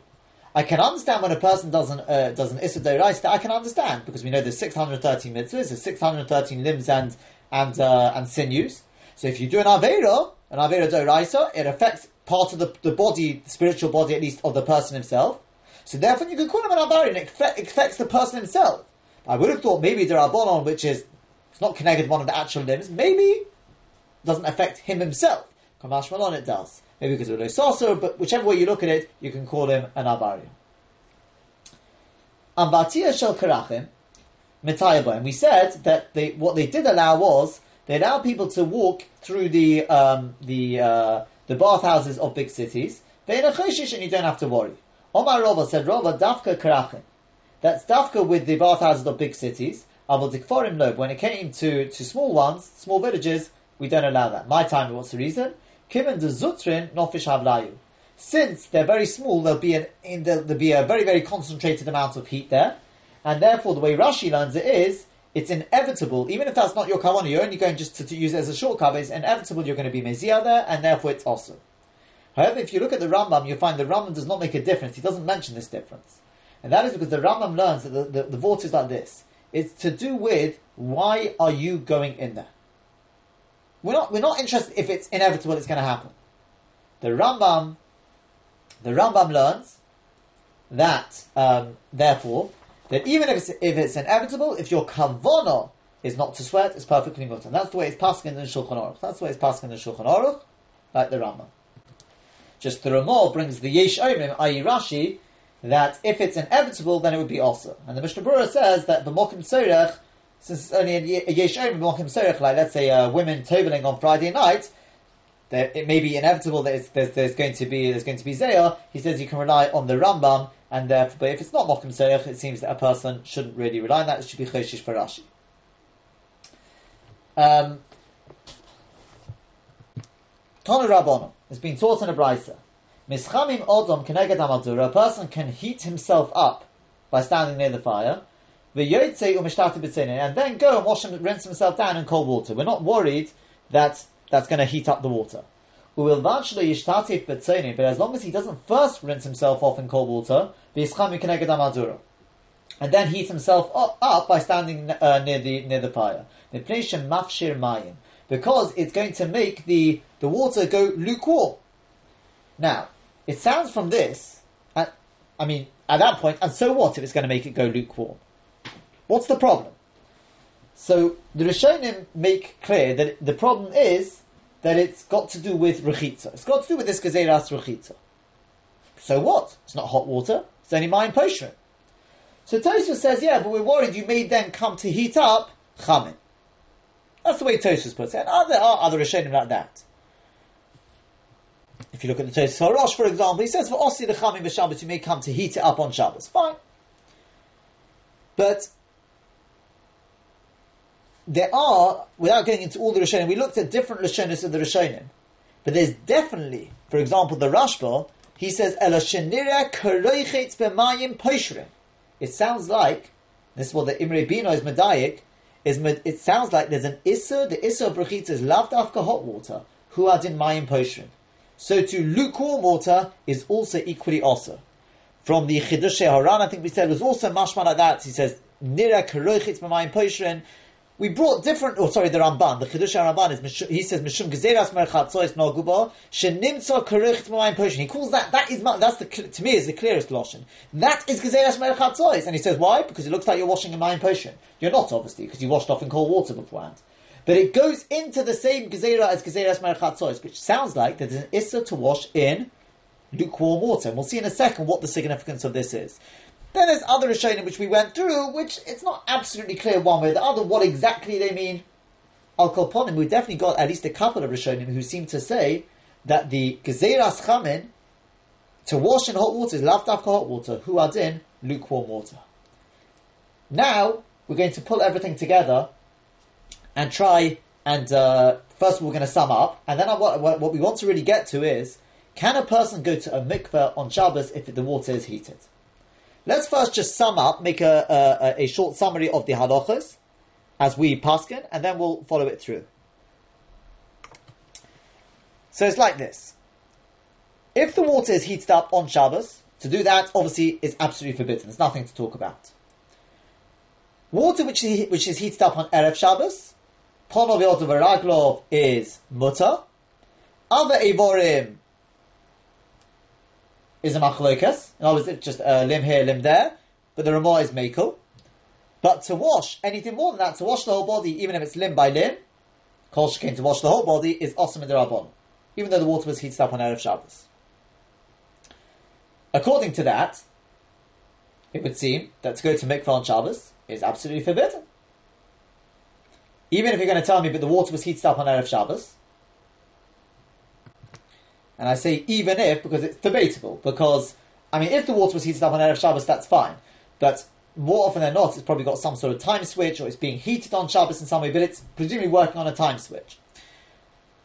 I can understand when a person does an, uh, does an Issa Doraista, I can understand, because we know there's 613 mitzvahs, there's 613 limbs and, and, uh, and sinews. So if you do an Avera, an Avera Doraisa, it affects part of the, the body, the spiritual body at least, of the person himself. So therefore, you can call him an Avarin. It affects the person himself. I would have thought maybe the Rabbanon, which is it's not connected one of the actual limbs, maybe doesn't affect him himself. Kamash Malon it does. Maybe because of the sorcerer, but whichever way you look at it, you can call him an Avarin. Ambatia shel karachim, and we said that they, what they did allow was they allowed people to walk through the um, the uh, the bathhouses of big cities. And you don't have to worry. Omar Rova said, Rova dafka karachim. That's dafka with the bathhouses of big cities. Avol dikforim lob. When it came to, to small ones, small villages, we don't allow that. My time, what's the reason? Kiven the zutrin nofish havlayu. Since they're very small, there'll be an in the, there'll be a very very concentrated amount of heat there, and therefore the way Rashi learns it is it's inevitable, even if that's not your kawana, you're only going just to, to use it as a short cover, it's inevitable you're going to be mezia there, and therefore it's awesome. However, if you look at the Rambam, you'll find the Rambam does not make a difference. He doesn't mention this difference. And that is because the Rambam learns that the, the, the vote is like this. It's to do with why are you going in there? We're not, we're not interested if it's inevitable it's going to happen. The Rambam, the Rambam learns that, um, therefore, that even if it's, if it's inevitable, if your kavana is not to sweat, it's perfectly good. And that's the way it's passing in the Shulchan Aruch. That's the way it's passing in the Shulchan Aruch, like the Rambam. Just the Ramah brings the Yesh Omrim, i.e. Rashi, that if it's inevitable, then it would be also. And the Mishnah Berurah says that the Mokim Sorech, since it's only a Yesh Omrim, Mokim Sorech, like let's say uh, women toveling on Friday night, that it may be inevitable that there's, there's, going to be there's going to be Zayah, he says you can rely on the Rambam, and therefore, but if it's not Mokim Sorech, it seems that a person shouldn't really rely on that, it should be Choshish for Rashi. Um, Tana Rabbanon has been taught in a brisa. Mischamim odom keneged amadura. A person can heat himself up by standing near the fire. And then go and wash and rinse himself down in cold water. We're not worried that that's going to heat up the water. But as long as he doesn't first rinse himself off in cold water, and then heat himself up, by standing uh, near the near the fire. because it's going to make the the water go lukewarm. Now, it sounds from this, uh, I mean, at that point, and so what if it's going to make it go lukewarm? What's the problem? So the Rishonim make clear that the problem is that it's got to do with rechitza. It's got to do with this gezeras rechitza. So what? It's not hot water. It's only mayim poshrim. So Tosfos says, yeah, but we're worried you may then come to heat up chamin. That's the way Tosfos puts it. And there are other Rishonim like that. If you look at the Tosfos HaRosh, for example, he says, for Osi the chamin b'Shabbos, you may come to heat it up on Shabbos. Fine. But there are, without going into all the Rishonim, we looked at different Rishonis of the Rishonim, but there's definitely, for example, the Rashba, he says. It sounds like, this is what the Imre Bino is medayik, is it sounds like there's an Issa, the Issa of Brachitza is loved after hot water, who are in mayim poshrim. So to lukewarm water is also equally also. From the Chidush Haran, I think we said, was also mashma like that. He says, Nira karoichetz b'mayim poshrim, we brought different. Oh, sorry, the Ramban, the Chidush Ramban is he says Mishum Gezeras Merchatzois Noguba Shenimtzo Kericht Mamayim Poshin. He calls that that is that's the to me is the clearest lotion. That is Gezeras Merchatzois, and he says why? Because it looks like you're washing a Mayim Poshin. You're not obviously because you washed off in cold water beforehand. But it goes into the same Gezerah as Gezeras Merchatzois, which sounds like there's an Issa to wash in lukewarm water. And we'll see in a second what the significance of this is. Then there's other Rishonim which we went through, which it's not absolutely clear one way or the other what exactly they mean. Al Kolponim, we definitely got at least a couple of Rishonim who seem to say that the Gezeras Chamin to wash in hot water is laved after hot water, who are in lukewarm water. Now we're going to pull everything together and try and uh, first of all we're going to sum up, and then what, what we want to really get to is can a person go to a mikveh on Shabbos if the water is heated? Let's first just sum up, make a, a, a short summary of the halachas as we paskin, and then we'll follow it through. So it's like this. If the water is heated up on Shabbos, to do that obviously is absolutely forbidden. There's nothing to talk about. Water which is, which is heated up on Erev Shabbos, Ponov Yotav is mutter. Other Evorim is a machlokas. Other words, it's just uh, a limb here, limb there. But the Ramah is makel. But to wash anything more than that, to wash the whole body, even if it's limb by limb, kol came to wash the whole body is osam in even though the water was heated up on erev Shabbos. According to that, it would seem that to go to mikvah on Shabbos is absolutely forbidden. Even if you're going to tell me, but the water was heated up on erev Shabbos, and I say even if because it's debatable. Because I mean, if the water was heated up on erev Shabbos, that's fine. But more often than not, it's probably got some sort of time switch, or it's being heated on Shabbos in some way. But it's presumably working on a time switch.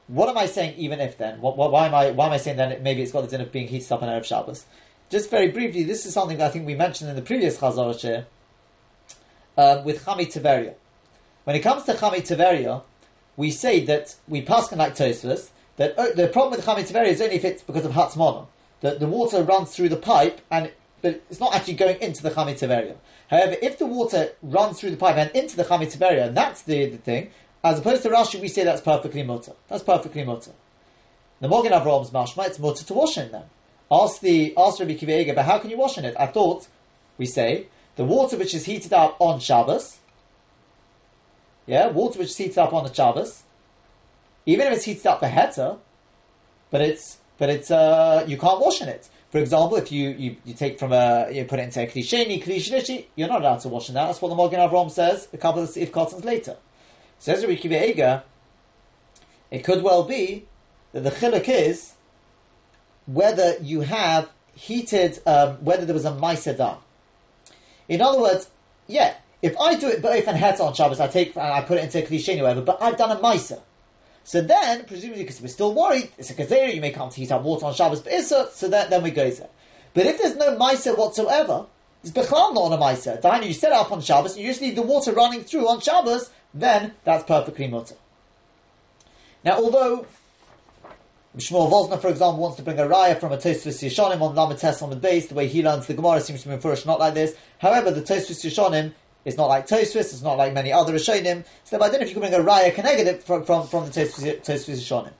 What am I saying? Even if then, what, what, why am I why am I saying then? Maybe it's got the din of being heated up on erev Shabbos. Just very briefly, this is something that I think we mentioned in the previous Chazor here um, with Chami Tiveria. When it comes to Chami Tiveria, we say that we pass like Tosfos that uh, the problem with Chamei Tiveria is only if it's because of Hatzmona. The, the water runs through the pipe, and but it's not actually going into the Chamei Tiveria. However, if the water runs through the pipe and into the Chamei Tiveria, and that's the, the thing, as opposed to Rashi, we say that's perfectly mutter. That's perfectly mutter. The Mogen Avrahams mashma, it's mutter to wash in them. Ask the ask Rabbi Kiva but how can you wash in it? I thought we say the water which is heated up on Shabbos, yeah, water which is heated up on the Shabbos, even if it's heated up for heter, but it's but it's uh, you can't wash in it. For example, if you, you, you take from a you put it into a klisheni klishinishi, you're not allowed to wash in that. That's what the Mogen Avram says a couple of if cottons later. Says Rabbi Kiva it could well be that the chiluk is whether you have heated, um, whether there was a ma'isa done. In other words, yeah, if I do it but if het on Shabbos, I take and I put it into a klisheni whatever, but I've done a ma'isa. So then, presumably, because we're still worried, it's a kazera, you may come to heat up water on Shabbos Be'issa, so then, then we go there. But if there's no Maisa whatsoever, it's Bechal not on a Maisa. Dainu, you set up on Shabbos, and you just leave the water running through on Shabbos, then that's perfectly mutter. Now, although Shmuel Wosner, for example, wants to bring a raya from a Tosfos Yishonim on Lamates on the base. The way he learns the Gemara seems to be first not like this. However, the Tosfos Yishonim is not like Tosfos, it's not like many other Rishonim. So I don't know if you can bring a raya connected from, from, from the Tosfos Yishonim.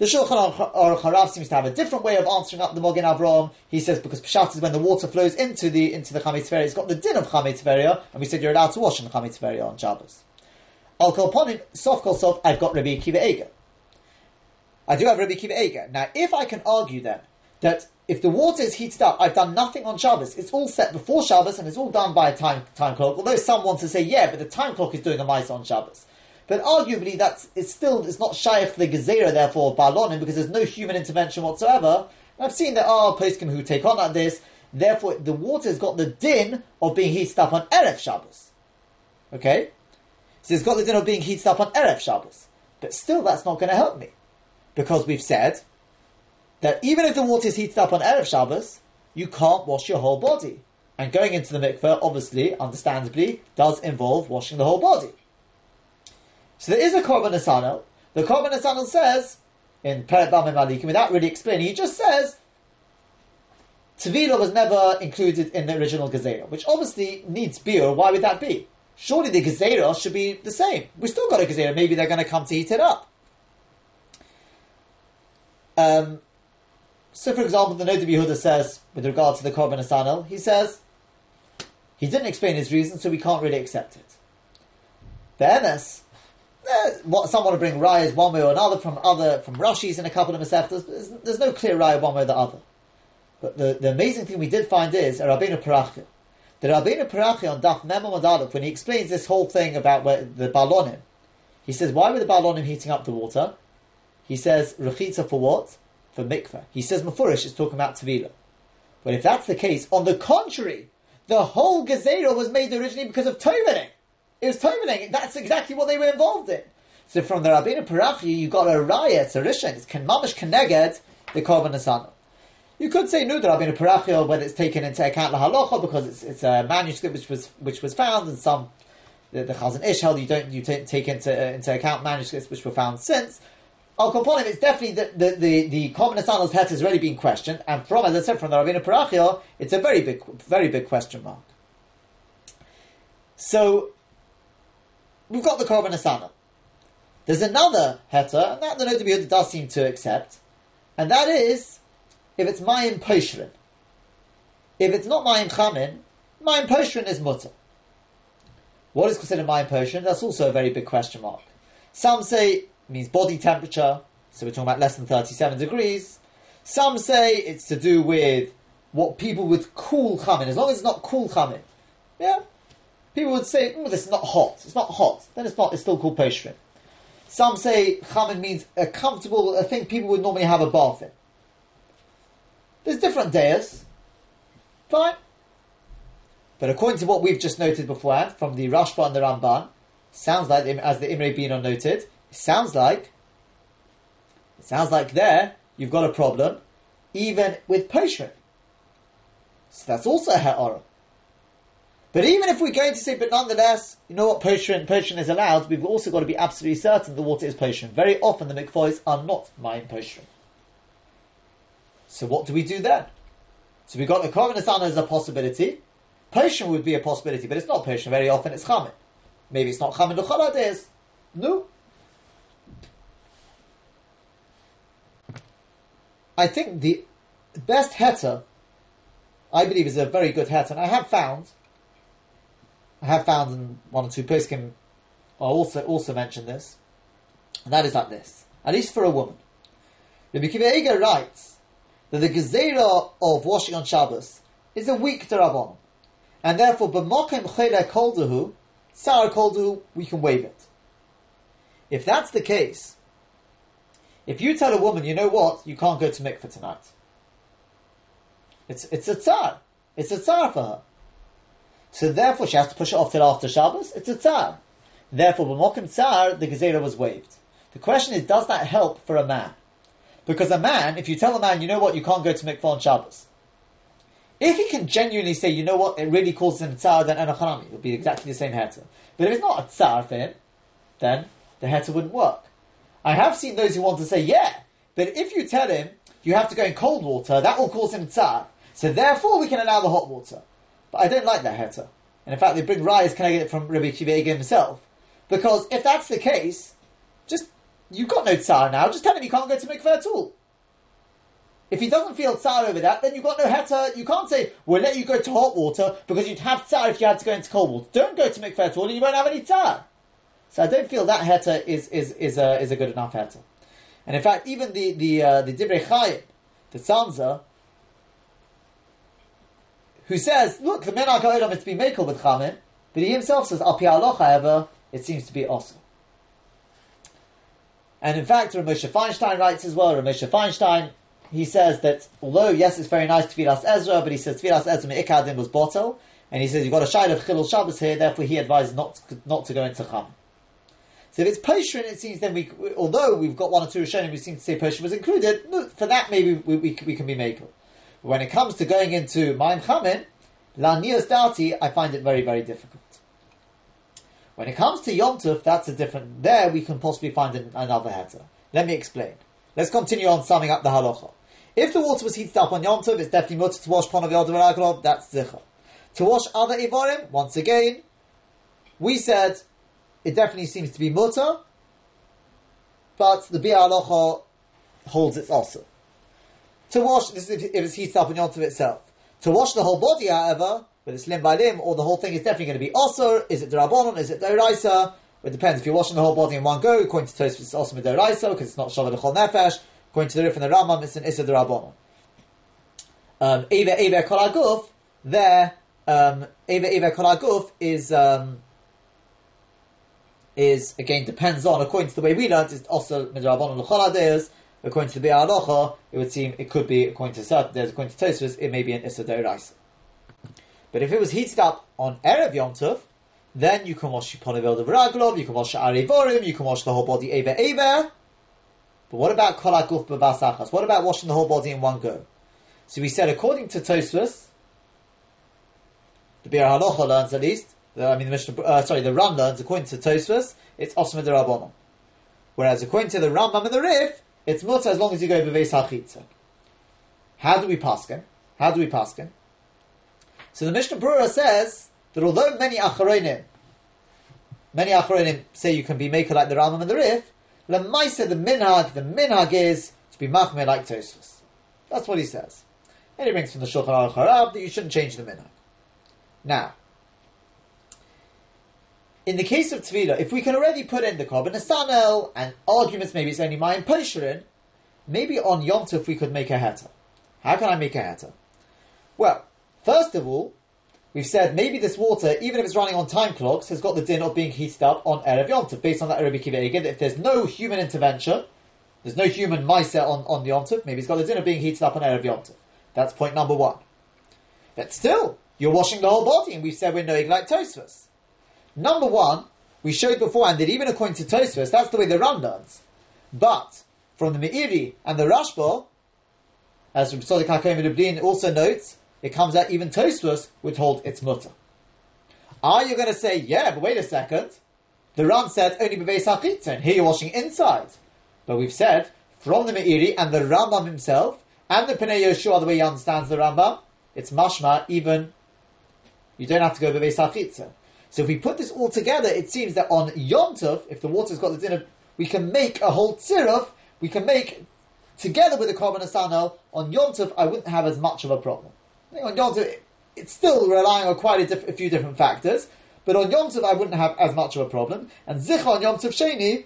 The Shulchan Aruch Harav seems to have a different way of answering up the Mogen Avram. He says because Peshat is when the water flows into the into the Chametz It's got the din of Chametz and we said you're allowed to wash in the Chametz on Shabbos. Al Kol Ponim, Sof Kol Sof, I've got Rabbi Akiva Eger. I do have Rabbi Akiva Eger. Now, if I can argue then that if the water is heated up, I've done nothing on Shabbos. It's all set before Shabbos and it's all done by a time time clock. Although some want to say, yeah, but the time clock is doing a mice on Shabbos. But arguably, that's it's still it's not shaykh the gezerah, therefore balonim, because there's no human intervention whatsoever. I've seen there are ah, poskim who take on like this. Therefore, the water's got the din of being heated up on erev Shabbos. Okay, so it's got the din of being heated up on erev Shabbos. But still, that's not going to help me because we've said that even if the water is heated up on erev Shabbos, you can't wash your whole body. And going into the mikveh, obviously, understandably, does involve washing the whole body. So there is a Korban Nesanel. The Korban Nesanel says, in Peret Bamim Malikim, without really explaining, he just says, Tevila was never included in the original Gezerah, which obviously needs beer. Why would that be? Surely the Gezerah should be the same. We've still got a Gezerah. Maybe they're going to come to heat it up. Um, so, for example, the Noda Yehuda says, with regard to the Korban Nesanel, he says, he didn't explain his reason, so we can't really accept it. The MS, eh, what some want to bring rayas one way or another from other from Rashi's in a couple of Masechtas. There's, there's, no clear raya one way or the other. But the, the amazing thing we did find is a Rabbeinu Perachya. The Rabbeinu Perachya on Daf Memo Madaluk, when he explains this whole thing about where, the balonim, he says, why were the balonim heating up the water? He says, Rechitza for what? For mikveh. He says, Mefurish is talking about Tevila. But if that's the case, on the contrary, the whole Gezerah was made originally because of Tovening. It was Tovening. That's exactly what they were involved in. So from the Rabbeinu Perachya, you got a riot, it's a rishon, it's mamish keneged the korban Nesanel. You could say no, the Rabbeinu Perachya, whether it's taken into account the halacha because it's, it's a manuscript which was which was found, and some the, the Chazon Ish held you don't you t- take into uh, into account manuscripts which were found since. Al Komponim, it's definitely the the the, the korban Nesanel's pet has already been questioned, and from as I said from the Rabbeinu Perachya, it's a very big very big question mark. So we've got the Korban Nesanel. There's another heter, and that the B'Yehuda does seem to accept, and that is if it's Mayim Poshrin. If it's not Mayim Chamin, Mayim Poshrin is mutter. What is considered Mayim Poshrin? That's also a very big question mark. Some say means body temperature, so we're talking about less than 37 degrees. Some say it's to do with what people would call chamin, as long as it's not cool chamin. Yeah, People would say, oh, this is not hot. It's not hot. Then it's not. It's still called pastry. Some say chamin means a comfortable, a thing people would normally have a bath in. There's different days. Fine. But according to what we've just noted beforehand from the Rashba and the Ramban, sounds like, as the Imre Bino noted, sounds like, it sounds like there you've got a problem, even with poshrin. So that's also ha'ara. But even if we're going to say, but nonetheless, you know what, potion, potion is allowed, we've also got to be absolutely certain the water is potion. Very often the mikvahs are not mine potion. So what do we do then? So we've got the korban as a possibility. Potion would be a possibility, but it's not potion. Very often it's chamin. Maybe it's not chamin l'chol days. No. I think the best heter, I believe, is a very good heter, and I have found I have found in one or two poskim I also also mention this, and that is like this. At least for a woman, Rabbi Eger writes that the gezerah of washing on Shabbos is a weak derabon, and therefore b'mokem cheder koldahu, sar koldahu, we can waive it. If that's the case, if you tell a woman, you know what, you can't go to mikveh tonight, it's it's a tzar. it's a tzar for her. So therefore she has to push it off till after Shabbos. It's a tzar. Therefore, b'mokim tzar, the gezerah was waived. The question is, does that help for a man? Because a man, if you tell a man, you know what, you can't go to mikvah on Shabbos. If he can genuinely say, you know what, it really calls him tzar, then enochanami, it would be exactly the same heter. But if it's not a tzar for him, then the heter wouldn't work. I have seen those who want to say, yeah, but if you tell him you have to go in cold water, that will cause him tsar. So therefore we can allow the hot water. But I don't like that heter. And in fact, they bring rise, can I get it from Rabbi Kiva himself? Because if that's the case, just, you've got no tsar now, just tell him you can't go to mikveh at all. If he doesn't feel tsar over that, then you've got no heter. You can't say, we'll let you go to hot water because you'd have tsar if you had to go into cold water. Don't go to mikveh at all and you won't have any tsar. So I don't feel that heter is, is, is, a, is a good enough heter. And in fact, even the, the, uh, the Divrei Chayim, the Tzanza, who says, look, the Minhag HaOlam is to be makel with Chamin, but he himself says, Al Aloch, however, it seems to be also. And in fact, Ramosha Feinstein writes as well, Ramosha Feinstein, he says that although, yes, it's very nice to Tevilas Ezra, but he says Tevilas Ezra Me'ikadin was bottle, and he says you've got a shayla of Chilul Shabbos here, therefore he advises not to, not to go into Cham. So if it's Posherin, it seems then we, although we've got one or two Rishonim who seem to say Posherin was included, for that maybe we, we, we can be makel. When it comes to going into Maim Chamin, La Nias Dati, I find it very, very difficult. When it comes to Yom Tov, that's a different, there we can possibly find an, another heter. Let me explain. Let's continue on summing up the halacha. If the water was heated up on Yom Tov, it's definitely mutter to wash Ponav Yod that's Zichar. To wash other Ivorim, once again, we said it definitely seems to be mutter, but the Biur Halacha holds it's also. To wash, this is if, it's heated up Tov itself. To wash the whole body, however, whether it's limb by limb or the whole thing is definitely going to be also. Is it Darabonon? Is it Doraisa? It depends. If you're washing the whole body in one go, according to Tosfos, it's also Doraisa because it's not Shavah Chol Nefesh. According to the Rif and the Rambam, it's an Issa Darabonon. Um, Eva Eva Kolaguf, there, um, Eva Eva Kolaguf is, um, is again depends on according to the way we learned it's also midrabon l'chol According to the Biur Halacha, it would seem it could be according to certain days, according to Tosfos, it may be an Issa But if it was heated up on erev Yom Tov, then you can wash Yiponavel the Veraglov, you can wash Arivorim, you can wash the whole body Eva Eva. But what about Kolaguf Babasachas? What about washing the whole body in one go? So we said, according to Tosfos, the Biur Halacha learns at least, I mean, the Mishnah, uh, sorry, the Ram according to Tosfos, it's Osma de. Whereas according to the Rambam and the Rif, it's mutter as long as you go beveis hachitza. How do we paskin? How do we paskin? So the Mishnah Brura says that although many acharonim, many acharonim say you can be maker like the Rambam and the Rif, lemaisa the minhag, the minhag is to be machmir like Tosfos. That's what he says. And he brings from the Shulchan Aruch Harav that you shouldn't change the minhag. Now, in the case of Tvila, if we can already put in the Korban Nesanel and arguments, maybe it's only my Posherin, maybe on Yom Tov we could make a Heta. How can I make a Heta? Well, first of all, we've said maybe this water, even if it's running on time clocks, has got the din of being heated up on Erev Yom Tov, based on that Kiva Eger, if there's no human intervention, there's no human mindset on, on Yom Tov, maybe it's got the din of being heated up on Erev Yom Tov. That's point number one. But still, you're washing the whole body, and we've said we're knowing like Tosfos. Number one, we showed beforehand that even according to Tosfos, that's the way the Ram learns. But from the Meiri and the Rashba, as Rabbi HaKohen Lublin also notes, it comes out even Tosfos would hold its mutter. Are you going to say, yeah, but wait a second, the Ram said only beveis hachitza, and here you're washing inside. But we've said from the Meiri and the Rambam himself and the Pnei Yehoshua, the way he understands the Rambam, it's mashma even you don't have to go beveis hachitza. So if we put this all together, it seems that on Yom Tov, if the water's got the dinner, we can make a whole tziruf, we can make, together with the Korban Nesanel, on Yom Tov, I wouldn't have as much of a problem. I think on Yom Tov, it's still relying on quite a, diff- a, few different factors, but on Yom Tov, I wouldn't have as much of a problem. And Zich on Yom Tov Sheni,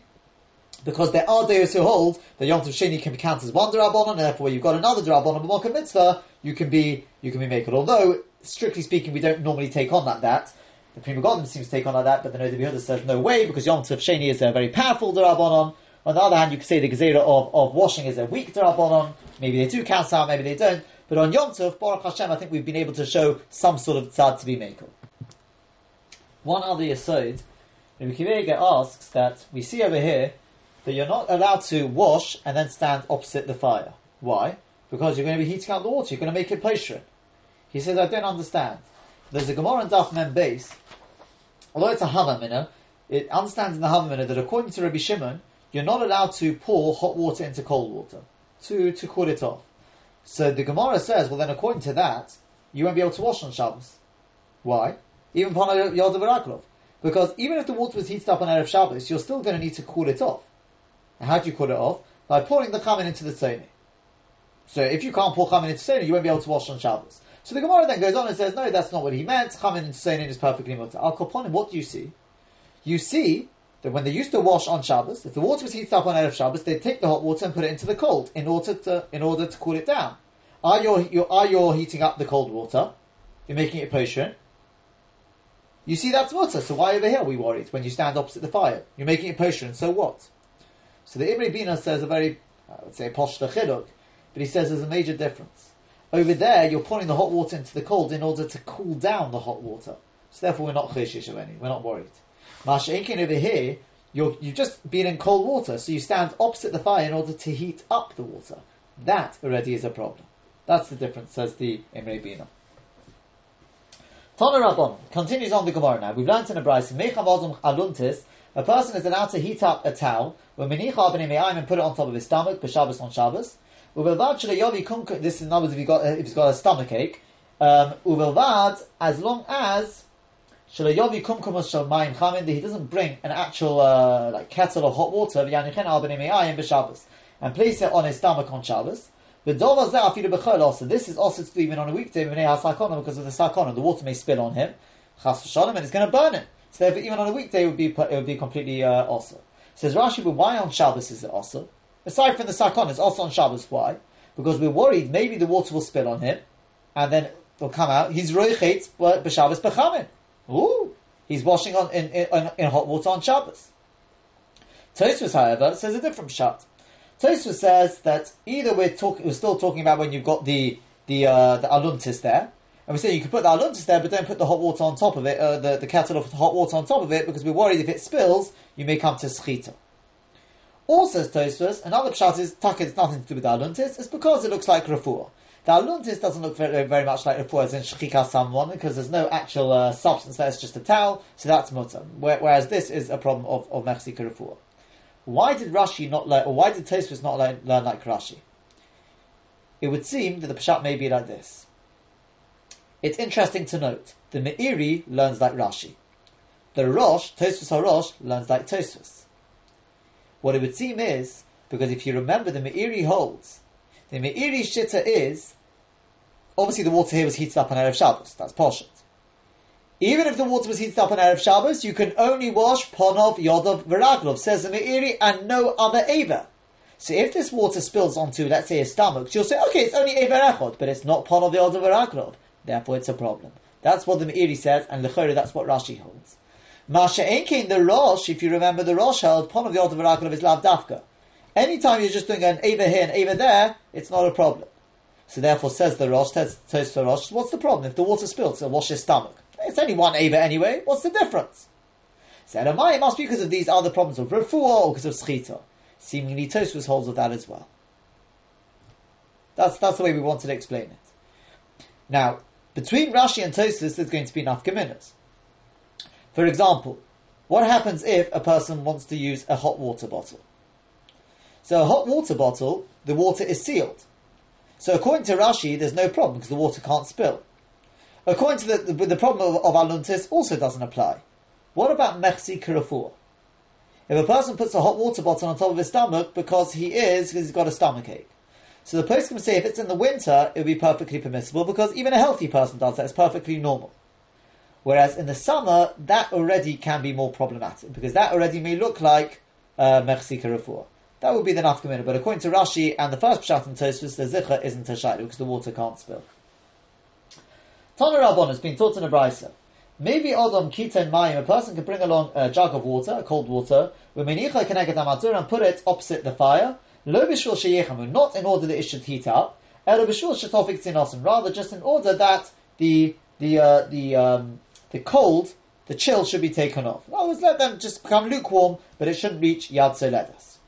because there are those who hold that Yom Tov Sheni can be counted as one Darabonon, and therefore you've got another Darabonon, but Mitzvah, you can be, you can be making. Although, strictly speaking, we don't normally take on that, that. The Pri Megadim seems to take on like that, but the Noda B'Yehuda says no way because Yom Tov Sheni is a very powerful Darabonon. On the other hand, you could say the Gezerah of, of washing is a weak Darabonon. Maybe they do count out, maybe they don't. But on Yom Tov, Baruch Hashem, I think we've been able to show some sort of tzad to be makel. One other aside, Rabbi Kiva asks that we see over here that you're not allowed to wash and then stand opposite the fire. Why? Because you're going to be heating up the water. You're going to make it pleasure. He says, I don't understand. There's a Gemara in Daf Mem base although it's a Havamina, it understands in the Havamina that according to Rabbi Shimon, you're not allowed to pour hot water into cold water. to, to cool it off. So the Gemara says, well then according to that, you won't be able to wash on Shabbos. Why? Even Pana Yodav Raglov. Because even if the water was heated up on Erev Shabbos, you're still going to need to cool it off. And how do you cool it off? By pouring the chamin into the tzoni. So if you can't pour chamin into tzoni, you won't be able to wash on Shabbos. So the Gemara then goes on and says, no, that's not what he meant. Chamin tzoni is perfectly mutter. Al Koponim, what do you see? You see that when they used to wash on Shabbos, if the water was heated up on Erev Shabbos, they'd take the hot water and put it into the cold in order to in order to cool it down. Are you, are you heating up the cold water? You're making it potion. You see that's water, so why over here are we worried when you stand opposite the fire? You're making it potion, so what? So the Imre Bina says a very, I would say, posh chiduk, but he says there's a major difference. Over there, you're pouring the hot water into the cold in order to cool down the hot water. So therefore, we're not cheshish of any. We're not worried. Masha'inkin over here, you're, you've just been in cold water, so you stand opposite the fire in order to heat up the water. That already is a problem. That's the difference, says the Imre Bina. Tana Rabban continues on the Gemara now. We've learned in a Bryce, aluntis, a person is allowed to heat up a towel when menicha and put it on top of his stomach, b'Shabbos on Shabbos. This is in other words if, he got, if he's got a stomach ache. Um, as long as Shalayovi kumkumus shal mayim chamin, he doesn't bring an actual uh, like kettle of hot water, and place it on his stomach on Shabbos. Also, this is also to do even on a weekday because of the sakona. The water may spill on him, and it's going to burn him. So even on a weekday, it would be it would be completely uh, also. Says Rashi, but why on Shabbos is it also? Aside from the sakona, it's also on Shabbos. Why? Because we're worried maybe the water will spill on him, and then it'll come out. He's roichet but b'Shabbos b'chamin. Ooh, he's washing on in, in, in hot water on Shabbos. Tosfos, however, says a different shot. Tosfos says that either we're talking, we're still talking about when you've got the the uh, the aluntis there, and we say you can put the aluntis there, but don't put the hot water on top of it, uh, the the kettle of hot water on top of it, because we're worried if it spills, you may come to schita. Also, Tosfos, another pshat is taka. It's nothing to do with aluntis. It's because it looks like refuah. The aluntis doesn't look very, very much like refuah as in shchika someone because there's no actual uh, substance there, it's just a towel, so that's mutter. Whereas this is a problem of, of mechzika refuah. Why did Rashi not learn, or why did Tosfos not learn, learn like Rashi? It would seem that the Peshat may be like this. It's interesting to note, the Meiri learns like Rashi. The Rosh, Tosfos HaRosh, learns like Tosfos. What it would seem is, because if you remember the Meiri holds, the Meiri Shitta is, obviously the water here was heated up on Erev Shabbos, that's Poshet. Even if the water was heated up on Erev Shabbos, you can only wash Ponov, Yodov, Veraglov, says the Meiri, and no other Eva. So if this water spills onto, let's say, a stomach, you'll say, okay, it's only Eva Echot, but it's not Ponov, Yodov, Veraglov. Therefore, it's a problem. That's what the Meiri says, and Lechori, that's what Rashi holds. Masha Enkin, the Rosh, if you remember, the Rosh held Ponov, Yodov, Veraglov is Lav Dafka. Anytime you're just doing an Eva here and Eva there, it's not a problem. So therefore, says the Rosh, says, the Rosh, what's the problem? If the water spills, it'll wash his stomach. It's only one Ava anyway. What's the difference? Said Amai, it must be because of these other problems of refuah or because of schita. Seemingly Tosfos holds of that as well. That's, that's the way we wanted to explain it. Now, between Rashi and Tosfos, there's going to be enough nafkaminas. For example, what happens if a person wants to use a hot water bottle? So a hot water bottle, the water is sealed. So according to Rashi, there's no problem because the water can't spill. According to the, the, the problem of, of aluntis, also doesn't apply. What about mechsi kirafur? If a person puts a hot water bottle on top of his stomach because he is, because he's got a stomach ache. So the post can say if it's in the winter, it would be perfectly permissible because even a healthy person does that. It's perfectly normal. Whereas in the summer, that already can be more problematic because that already may look like uh, mechsi uh, That would be the nafkamina. But according to Rashi and the first pshat in Tosfos, the zikha isn't a shayla because the water can't spill. Tana Rabban has been taught in a brisa. Maybe Adam Kiten Mayim, a person can bring along a jug of water, cold water, and put it opposite the fire. Lo b'shul not in order that it should heat up, elo b'shul shetofik rather just in order that the the uh, the um, the cold, the chill should be taken off. In let them just become lukewarm, but it shouldn't reach yad ledas.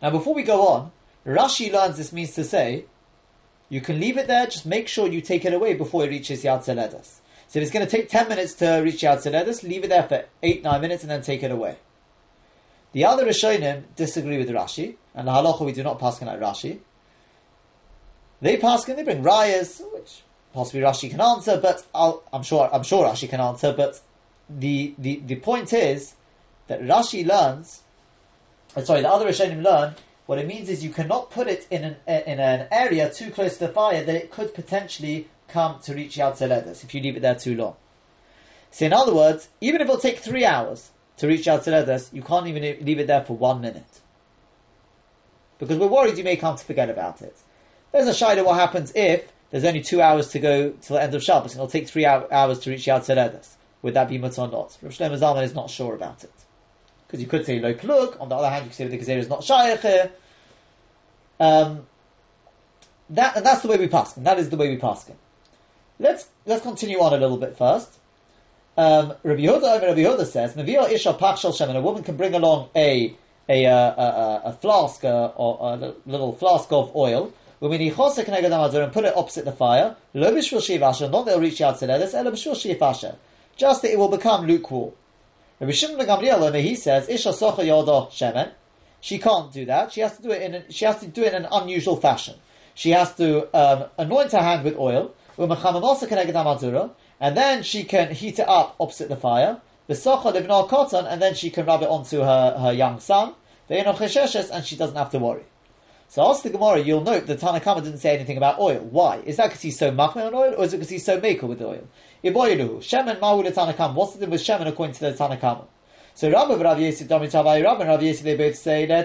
Now, before we go on, Rashi learns this means to say you can leave it there, just make sure you take it away before it reaches Yad Zeledas. So if it's going to take 10 minutes to reach Yad Zeledas, leave it there for 8, 9 minutes and then take it away. The other Rishonim disagree with Rashi, and the halacha we do not paskin like Rashi. They paskin, they bring rayas, which possibly Rashi can answer, but i am sure I'm sure Rashi can answer. But the, the, the point is that Rashi learns, uh, sorry, the other Rishonim learn. What it means is you cannot put it in an in an area too close to the fire that it could potentially come to reach Yad if you leave it there too long. So in other words, even if it'll take three hours to reach Yad you can't even leave it there for one minute. Because we're worried you may come to forget about it. There's a shayla what happens if there's only two hours to go till the end of Shabbos and it'll take three hours to reach Yad Seredas. Would that be mutter or not? Rav Shlomo Zalman is not sure about it. Because you could say lo plug, on the other hand you could say the Gezer is not shaykh. Um, that, and that's the way we pass. And that is the way we pass. Let's, let's continue on a little bit first. Um, Rabbi Yehuda, Rabbi Yehuda says, "Mavio isha pachshel shemen." A woman can bring along a a, a, a, a flask uh, or a little flask of oil, and put it opposite the fire, not that it'll reach out to letters, just that it will become lukewarm. Rabbi Shimon Gamliel, he says, Isha socha yodo shemen. She can't do that. She has to do it in. A, she has to do it in an unusual fashion. She has to um, anoint her hand with oil, and then she can heat it up opposite the fire. The socha cotton, and then she can rub it onto her, her young son. And she doesn't have to worry. So ask the Gemara, you'll note that Tanakama didn't say anything about oil. Why? Is that because he's so machmir on oil, or is it because he's so maker with oil? Iboyiluhu, Shemen Mahu Tanakama. What's the thing with Shemen according to the Tanakama? So Rabbi Rav Yesi Dami Tavai Rabbi and Rav Yesi they both say they're.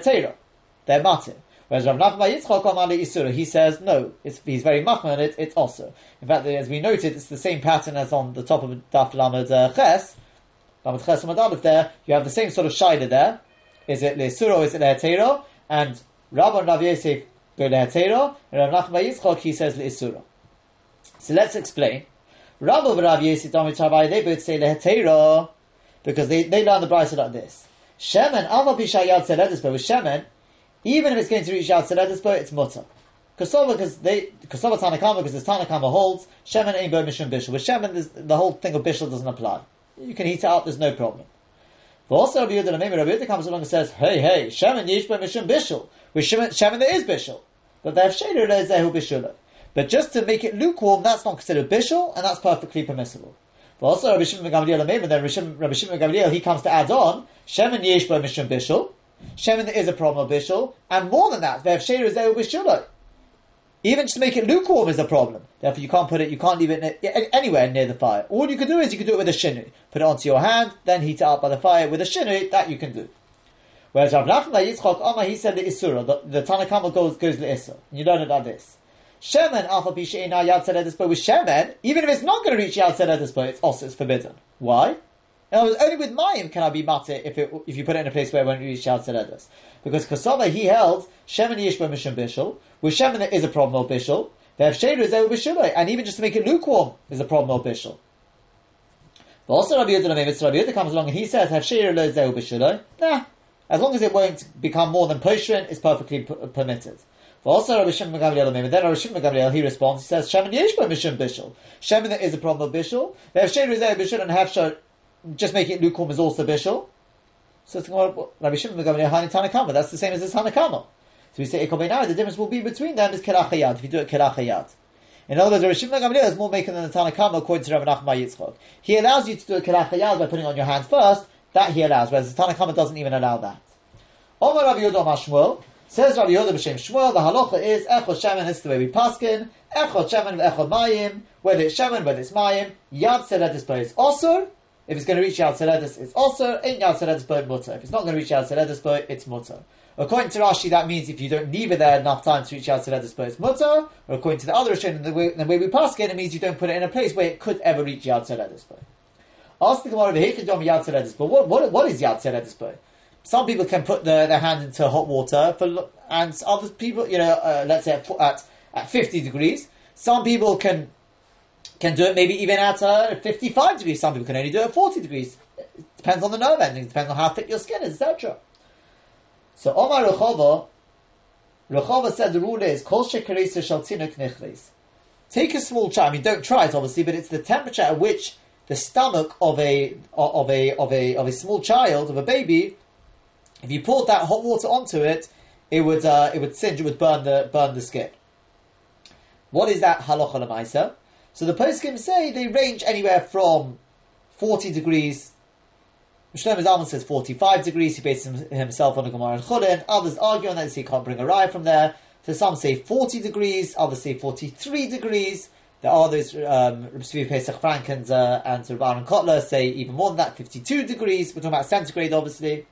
They're matir. Whereas Rav Nachman Yitzchak Amali Isura, he says no, he's very machmir on it, it's also. In fact, as we noted, it's the same pattern as on the top of Daf Lamed uh, Ches. Lamed Ches there, you have the same sort of shida there. Is it Le'isura or is it Le'atera? And Rabbi Rav Yosef go lehatera, and Rav Nachman Yitzchok he says leisura. So let's explain. Rabbi and Rav Yosef Dami Tabai they both say lehatera because they, they learn the Brisa like this. Shemen Alma Bishayad Seledis, but with Shemen, even if it's going to reach out Seledis, it's mutter. Kosova because they Kosova Tanakama because this Tanakama holds Shemen ain't bo Mishum Bishul. With Shemen, the whole thing of Bishul doesn't apply. You can heat it up, there's no problem. But also Rabbi Yehuda Rabbi Yehuda comes along and says, hey, hey, Shemen Yishba Mishum Bishul. With Shemen, Shemen there is Bishul. But they have Sheder Zehu Bishul. But just to make it lukewarm, that's not considered Bishul, and that's perfectly permissible. But also Rabbi Shimon Gamliel Rabbi then Rabbi Shimon Gamliel, he comes to add on, Shemen Yishba Mishum Bishul. Shemen there is a problem of Bishul, and more than that, they have Sheder Zehu Bishul. Even just to make it lukewarm is a problem. Therefore, you can't put it, you can't leave it anywhere near the fire. All you can do is you can do it with a shinui. Put it onto your hand, then heat it up by the fire with a shinui, that you can do. Whereas Rav Nachman Yitzchok Omar, he said the Isura, the, the Tanakama goes, goes to Isur. You learn it like this. Shemen alpha pisheina yad seredispo with Shemen, even if it's not going to reach yad seredispo, it's also it's forbidden. Why? And only with Mayim can I be mate if if you put it in a place where it won't reach yad seredis. Because Kosova, he held Shemen Yishba Mishim Bishul. Shemen, there is a problem of Bishul. They have Sheder is Bishulai. And even just to make it lukewarm is a problem of Bishul. But also Rabbi Yehuda Rabbi Yehuda comes along and he says, have Sheder lo Zehu Bishulai. Nah. As long as it won't become more than Poshrin, it's perfectly p- permitted. But also Rabbi Shimon Gamliel then Rabbi Shimon Gamliel, he responds, he says, Shemen Yishba Mishim Bishul. There is a problem of Bishul. They have Sheder is Bishul and have just make it lukewarm is also Bishul. So it's Rabbi Shimon Gamliel Hani Tanakama. That's the same as this Tanakama. So we say Ekobenai. The difference will be between them is Kerachayad. If you do it Kerachayad. In other words, Rabbi Shimon Gamliel is more making than the Tanakama according to Rabbi Nachman Yitzchok. He allows you to do a Kerachayad by putting on your hand first. That he allows, whereas the Tanakama doesn't even allow that. Omar Rabbi Yehuda Mashmuel says Rabbi Yehuda b'Shem Shmuel. The halacha is Echot Shemen. This is the way we paskin. Echot Shemen Echot Mayim. Whether it's Shemen, whether it's Mayim. Yad Seret displays also. If it's going to reach Yad Seredis, it's also ain't Yad Seredis but mutter. If it's not going to reach Yad Seredis but it's mutter. According to Rashi, that means if you don't leave it there enough time to reach Yad Seredis but it's mutter. Or according to the other Rishonim, the way, the way we pass it, it means you don't put it in a place where it could ever reach Yad Seredis but. Ask the Gemara, Yad Seredis but what, what, what is Yad Seredis but? Some people can put the, their hand into hot water for, and other people, you know, uh, let's say at, at, at 50 degrees. Some people can can do it maybe even at uh, 55 degrees. Some people can only do it at 40 degrees. It depends on the nerve ending. Depends on how thick your skin is, etc. So Omar Rechova, Rechova said the rule is kol shekarisa shaltinuk nichlis. Take a small child. I mean, don't try it obviously, but it's the temperature at which the stomach of a of a of a of a small child of a baby. If you poured that hot water onto it, it would uh, it would singe, it would burn the burn the skin. What is that halacha lemaisa? So the poskim say they range anywhere from forty degrees. Shlomo Zalman says forty-five degrees. He bases himself on the Gemara and Chulin. Others argue on that, so he can't bring a rye from there. So some say forty degrees, others say forty-three degrees. There are those um, Pesach Frank and uh, and Rabban Kotler say even more than that, fifty-two degrees. We're talking about centigrade, obviously.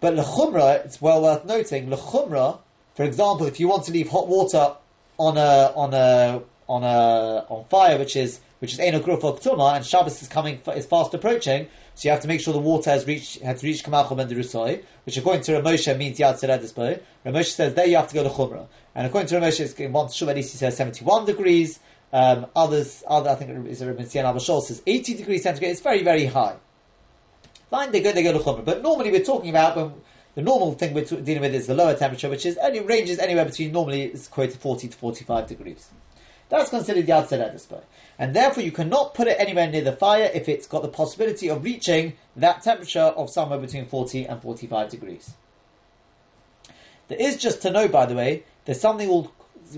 But lechumra, it's well worth noting. Lechumra, for example, if you want to leave hot water on a on a on a on fire, which is which is Eno Gruf or and Shabbos is coming is fast approaching, so you have to make sure the water has reached has reached Kamachom and the which according to Rav Moshe means Yad Seredis Boy. Rav Moshe says there you have to go to Chumrah, and according to Rav Moshe, it's one he says seventy one degrees. Um, others, other I think is Rabbi Sian says eighty degrees centigrade. It's very very high. Fine, they go, they go to Chumrah. But normally we're talking about when the normal thing we're dealing with is the lower temperature, which is only ranges anywhere between normally it's quoted 40 to 45 degrees. That's considered Yad Seredispo. And therefore you cannot put it anywhere near the fire if it's got the possibility of reaching that temperature of somewhere between 40 and 45 degrees. There is just to know, by the way, there's something called,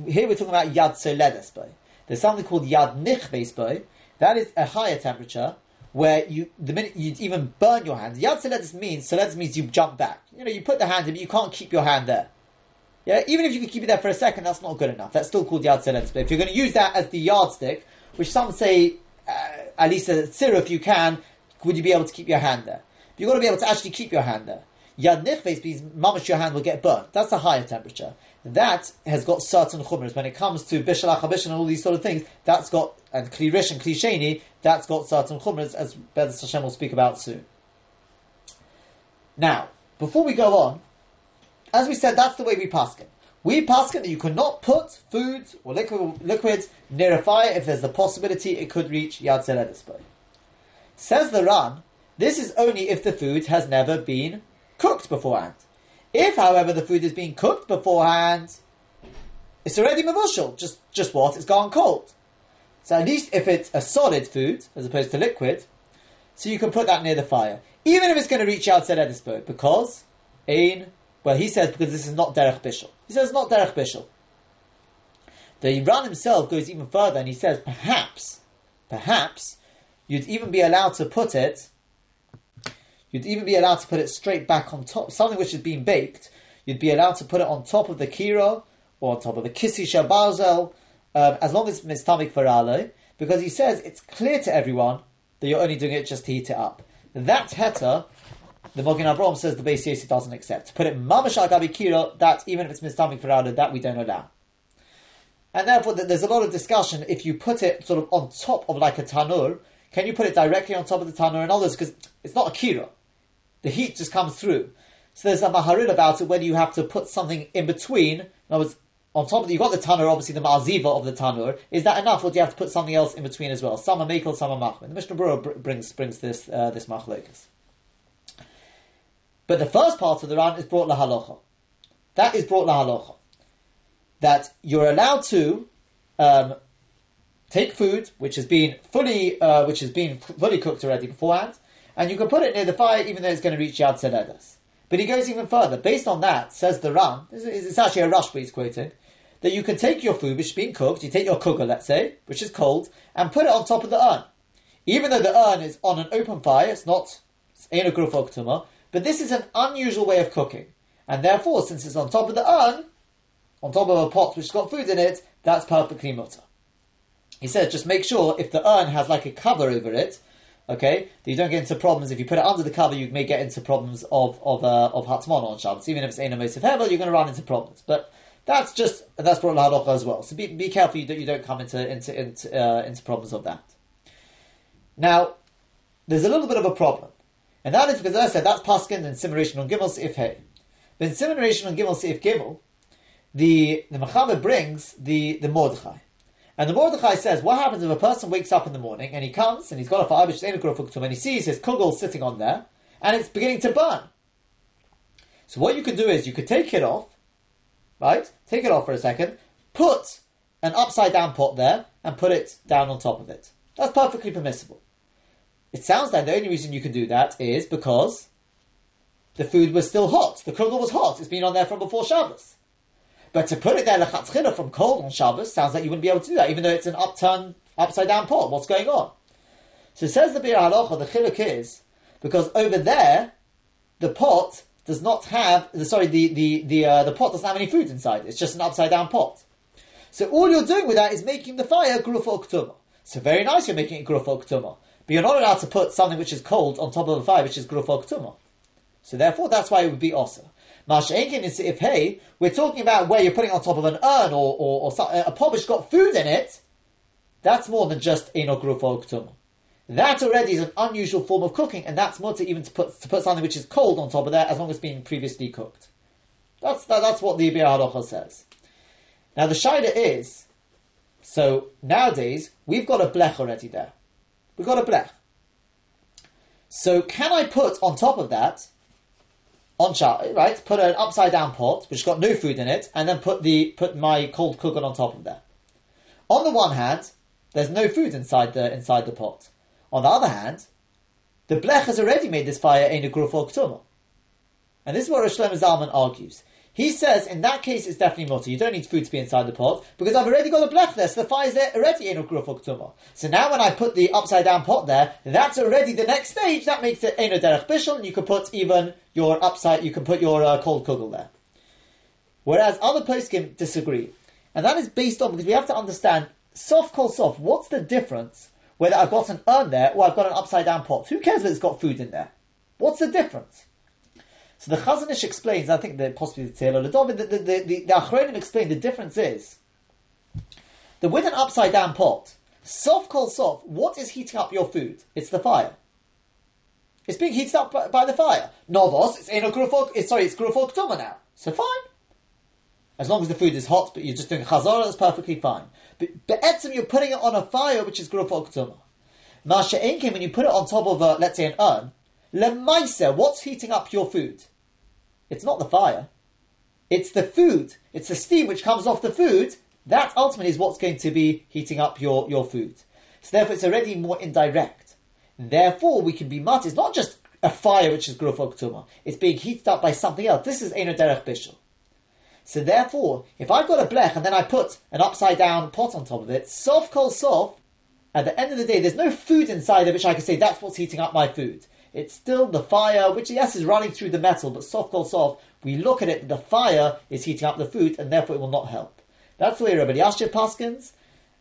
here we're talking about Yad Soledespo. There's something called Yad Nichbespo. That is a higher temperature, where you the minute you even burn your hand. Yad Seledis means Seledis means you jump back. You know, you put the hand in, but you can't keep your hand there. Yeah, even if you can keep it there for a second, that's not good enough. That's still called Yad Seledis. But if you're going to use that as the yardstick, which some say uh, at least a tzira if you can, would you be able to keep your hand there? You've got to be able to actually keep your hand there. Yad nichves means mamash your hand will get burnt. That's a higher temperature. That has got certain chumras. When it comes to bishal achabish and all these sort of things, that's got, and kli rish and kli sheni, that's got certain chumras, as Bez Hashem will speak about soon. Now, before we go on, as we said, that's the way we paskin. We paskin that you cannot put food or liquid, liquids near a fire if there's the possibility it could reach Yad Seredis Says the Ran, this is only if the food has never been cooked beforehand. If, however, the food is being cooked beforehand, it's already mavushal. Just, just what? It's gone cold. So at least if it's a solid food as opposed to liquid, so you can put that near the fire, even if it's going to reach outside Edisburg, because in well, he says because this is not derech bishul. He says not derech bishul. The Ran himself goes even further and he says perhaps, perhaps you'd even be allowed to put it You'd even be allowed to put it straight back on top. Something which has been baked, you'd be allowed to put it on top of the kira or on top of the kisi shabazel, um, as long as it's mistamik farale, because he says it's clear to everyone that you're only doing it just to heat it up. That heta, the Mogen Avraham says the Beis Yosef doesn't accept. To put it mamash gabi kira, that even if it's mistamik farale, that we don't allow. And therefore, there's a lot of discussion if you put it sort of on top of like a tanur, can you put it directly on top of the tanur and others? Because it's not a kira the heat just comes through. So there's a maharil about it whether you have to put something in between. In other words, on top of the, you've got the tanur, obviously the ma'aziva of the tanur. Is that enough, or do you have to put something else in between as well? Some are mekel, some are machmer. The Mishnah Berurah brings brings this uh, this machlokas. But the first part of the Ran is brought lahalocha. That is brought lahalocha. That you're allowed to um, take food which has been fully uh, which has been fully cooked already beforehand, and you can put it near the fire even though it's going to reach Yad Seledas. But he goes even further. Based on that, says the Ran, it's actually a Rashba he's quoting, that you can take your food which is being cooked, you take your cooker, let's say, which is cold, and put it on top of the urn. Even though the urn is on an open fire, it's not grufoktuma, but this is an unusual way of cooking. And therefore, since it's on top of the urn, on top of a pot which has got food in it, that's perfectly mutter. He says, just make sure if the urn has like a cover over it, Okay, that you don't get into problems. If you put it under the cover, you may get into problems of of uh, of Hatzmon on Shabbos. Even if it's Eina Mosif Hevel, you're going to run into problems. But that's just that's brought Lahadocha as well. So be, be careful you, that you don't come into into into, uh, into problems of that. Now, there's a little bit of a problem, and that is because as I said that's Paskin and Simulation on Gimel if Hey. But in Simulation on Gimel if Gimel, the the Mechaber brings the the Mordechai. And the Mordechai says, what happens if a person wakes up in the morning and he comes and he's got a which is and he sees his kugel sitting on there and it's beginning to burn. So what you could do is you could take it off, right? Take it off for a second, put an upside down pot there and put it down on top of it. That's perfectly permissible. It sounds like the only reason you can do that is because the food was still hot. The kugel was hot. It's been on there from before Shabbos. But to put it there lechatchila from cold on Shabbos sounds like you wouldn't be able to do that, even though it's an upturned, upside down pot. What's going on? So it says the Biur Halacha, the chiluk is because over there the pot does not have the sorry the the the uh, the pot doesn't have any food inside. It's just an upside down pot. So all you're doing with that is making the fire grufa ktuma. So very nice, you're making it grufa ktuma, but you're not allowed to put something which is cold on top of a fire, which is grufa ktuma. So therefore, that's why it would be also. Masha'enkin is if hey, we're talking about where you're putting on top of an urn or or, or a pot which got food in it. That's more than just eno grufa ktuma. That already is an unusual form of cooking, and that's more to even to put to put something which is cold on top of there, as long as it's been previously cooked. That's that, that's what the Biur Halacha says. Now the shaila is, so nowadays we've got a blech already there. We've got a blech. So can I put on top of that, on char, right? Put an upside down pot which got no food in it, and then put the put my cold cooker on top of there. On the one hand, there's no food inside the inside the pot. On the other hand, the blech has already made this fire in a gruf or And this is what Rosh Zalman argues. He says in that case it's definitely mutter. You don't need food to be inside the pot because I've already got a blech there, so the fire's there already in a gruf or So now when I put the upside down pot there, that's already the next stage. That makes it eno derech bishul, you can put even your upside. You can put your uh, cold kugel there. Whereas other poskim disagree, and that is based on because we have to understand soft kol soft. What's the difference whether I've got an urn there or I've got an upside down pot. Who cares if it's got food in there? What's the difference? So the Chazon Ish explains, I think that possibly the Tzela the, the, the, the, the Achronim explain the difference is that with an upside down pot, soft called soft, what is heating up your food? It's the fire. It's being heated up by, by the fire. Novos, it's in a grufok, it's, sorry, it's grufok now. So fine. As long as the food is hot, but you're just doing chazara, that's perfectly fine. But be'etzim, you're putting it on a fire, which is gruf oktuma. Masha Enkim, when you put it on top of, a, let's say, an urn, lemaisa, what's heating up your food? It's not the fire. It's the food. It's the steam which comes off the food. That ultimately is what's going to be heating up your, your food. So therefore, it's already more indirect. Therefore, we can be mat. It's not just a fire which is gruf oktuma. It's being heated up by something else. This is eno derech bishul. So therefore, if I've got a blech and then I put an upside down pot on top of it, soft kol soft, at the end of the day, there's no food inside of which I can say that's what's heating up my food. It's still the fire, which yes is running through the metal, but soft kol soft, we look at it, the fire is heating up the food, and therefore it will not help. That's the way Rabbi Yashir Paskins,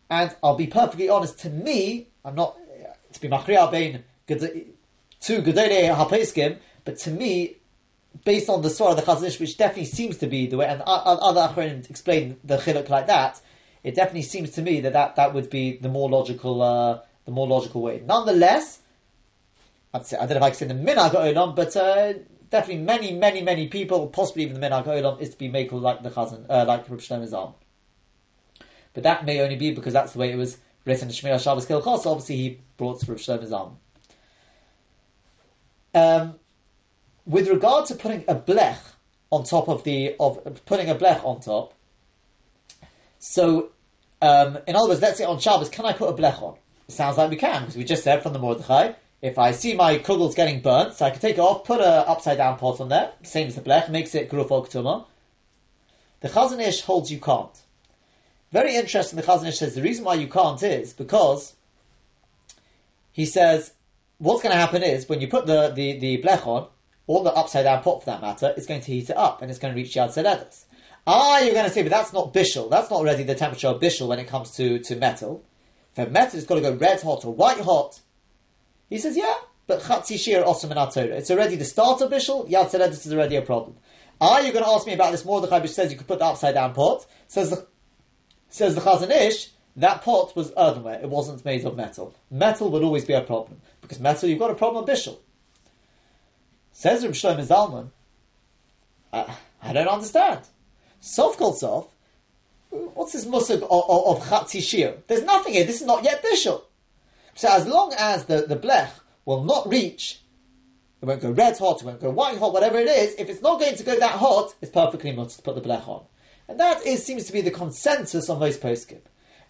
and I'll be perfectly honest, to me, I'm not, to be machriya bein, two gedele hapeskim, but to me, based on the Surah of the Chazon Ish, which definitely seems to be the way, and other Achronim explain the chiluk like that, it definitely seems to me that that, that would be the more logical, uh, the more logical way. Nonetheless, I'd say, I don't know if I can say the minhag olam, but uh, definitely many, many, many people, possibly even the minhag olam, is to be makel like the Chazon, uh, like Reb Shlomo Zalman. But that may only be because that's the way it was written in Shmiras Shabbos Kehilchasa. Obviously, he brought Reb Shlomo Zalman. Um, with regard to putting a blech on top of the of putting a blech on top. So, um, in other words, let's say on Shabbos, can I put a blech on? It sounds like we can because we just said from the Mordechai, if I see my kugels getting burnt, so I can take it off, put a upside down pot on there, same as the blech, makes it gruf oktuma. The Chazon Ish holds you can't. Very interesting. The Chazon Ish says the reason why you can't is because he says what's going to happen is when you put the the, the blech on, or the upside down pot for that matter, is going to heat it up and it's going to reach Yad Seredas. Ah, you're going to say, but that's not bishul. That's not already the temperature of bishul when it comes to, to metal. For metal, it's got to go red hot or white hot. He says, yeah, but chatzi shir It's already the start of bishul. Yad this is already a problem. Are you're going to ask me about this Mordechai which says you could put the upside down pot. Says the, says the Chazon Ish, that pot was earthenware. It wasn't made of metal. Metal would always be a problem. Because metal, you've got a problem of bishul. Says Reb Shlomo Zalman, I, I don't understand. Sof kol sof, what's this musig of, of, of? There's nothing here. This is not yet bishul. So as long as the, the blech will not reach, it won't go red hot, it won't go white hot, whatever it is, if it's not going to go that hot, it's perfectly much to put the blech on. And that is, seems to be the consensus on most poskim.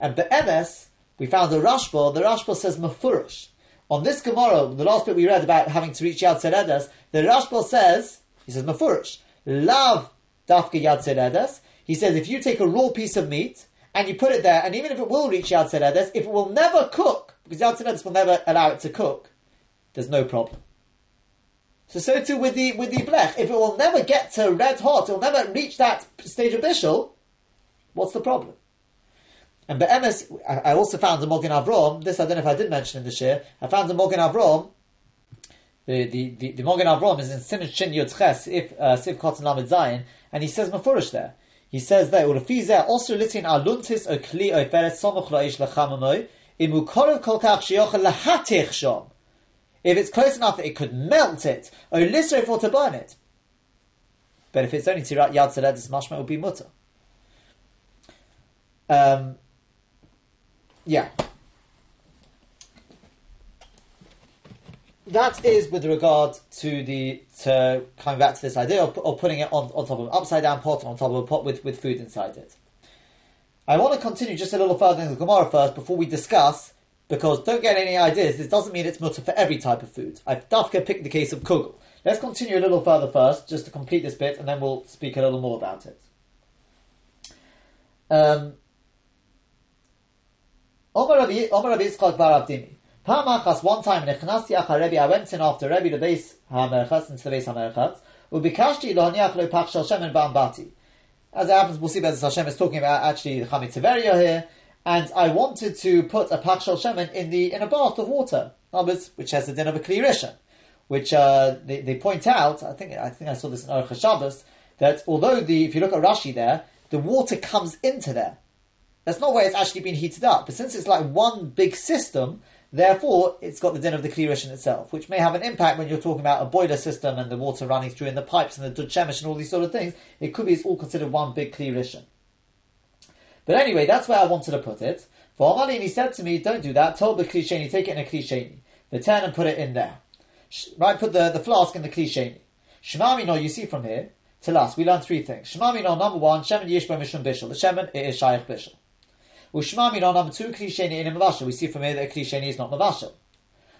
And the MS, we found the Rashba, the Rashba says mafurish. On this Gemara, the last bit we read about having to reach Yad Seredas, the Rashba says He says, Mafurish, lav dafka yad seredes. He says, if you take a raw piece of meat and you put it there, and even if it will reach yad seredes, if it will never cook, because the seredes will never allow it to cook, there's no problem. So so too with the with the blech. If it will never get to red hot, it will never reach that stage of bishul. What's the problem? And Be'emes, I I also found the Mogen Avrom, this I don't know if I did mention in the share, I found the Mogen Avrom, the, the, the, the Mogen Avrom is in Sinach Shin Yud Ches, if, uh, Siv Kotzen Lamed Zayin, and he says Mefurish there. He says there, Urafizeh, also litin aluntis o kli o feret somuch lo ish lachamamoy, If it's close enough that it could melt it, or for to burn it. But if it's only tirat yad seledis mashma, it would be mutter. Um, yeah. That is with regard to the to coming back to this idea of, of putting it on, on top of an upside down pot on top of a pot with, with food inside it. I want to continue just a little further in the Gemara first before we discuss, because don't get any ideas, this doesn't mean it's mutter for every type of food. I've dafka picked the case of kugel. Let's continue a little further first, just to complete this bit, and then we'll speak a little more about it. Um, Omer Rabbi Yitzchak Bar Avdimi. Pamachas one time nechnasti achar Rebbe, I went in after Rebbe the base hamerchatz into the base hamerchatz. Ubikashti lo haniach lo pach shel shemen ba'ambati. As it happens, we'll see that Hashem is talking about actually the Chamei Tiveria here, and I wanted to put a pach shel shemen in the in a bath of water, which has the din of a klirisha, which uh, they, they point out. I think I think I saw this in Aruch Shabbos that although the if you look at Rashi there, the water comes into there. That's not where it's actually been heated up. But since it's like one big system, therefore it's got the din of the Kli Rishon itself, which may have an impact when you're talking about a boiler system and the water running through in the pipes and the Dud and all these sort of things. It could be it's all considered one big Kli Rishon. But anyway, that's where I wanted to put it. For Amalin, he said to me, don't do that. Told the Kli Sheni, take it in a Kli Sheni. The turn and put it in there. Right, put the, the flask in the Kli Sheni. Shemami, no, you see from here, till us, we learn three things. Shemami, no, number one, Shemen Yishba Mishum Bishel. The Shemen, it is Shaykh Bishel. Ushmami no number two, klisheni in a mavashel. We see from here that klisheni is not mavashel.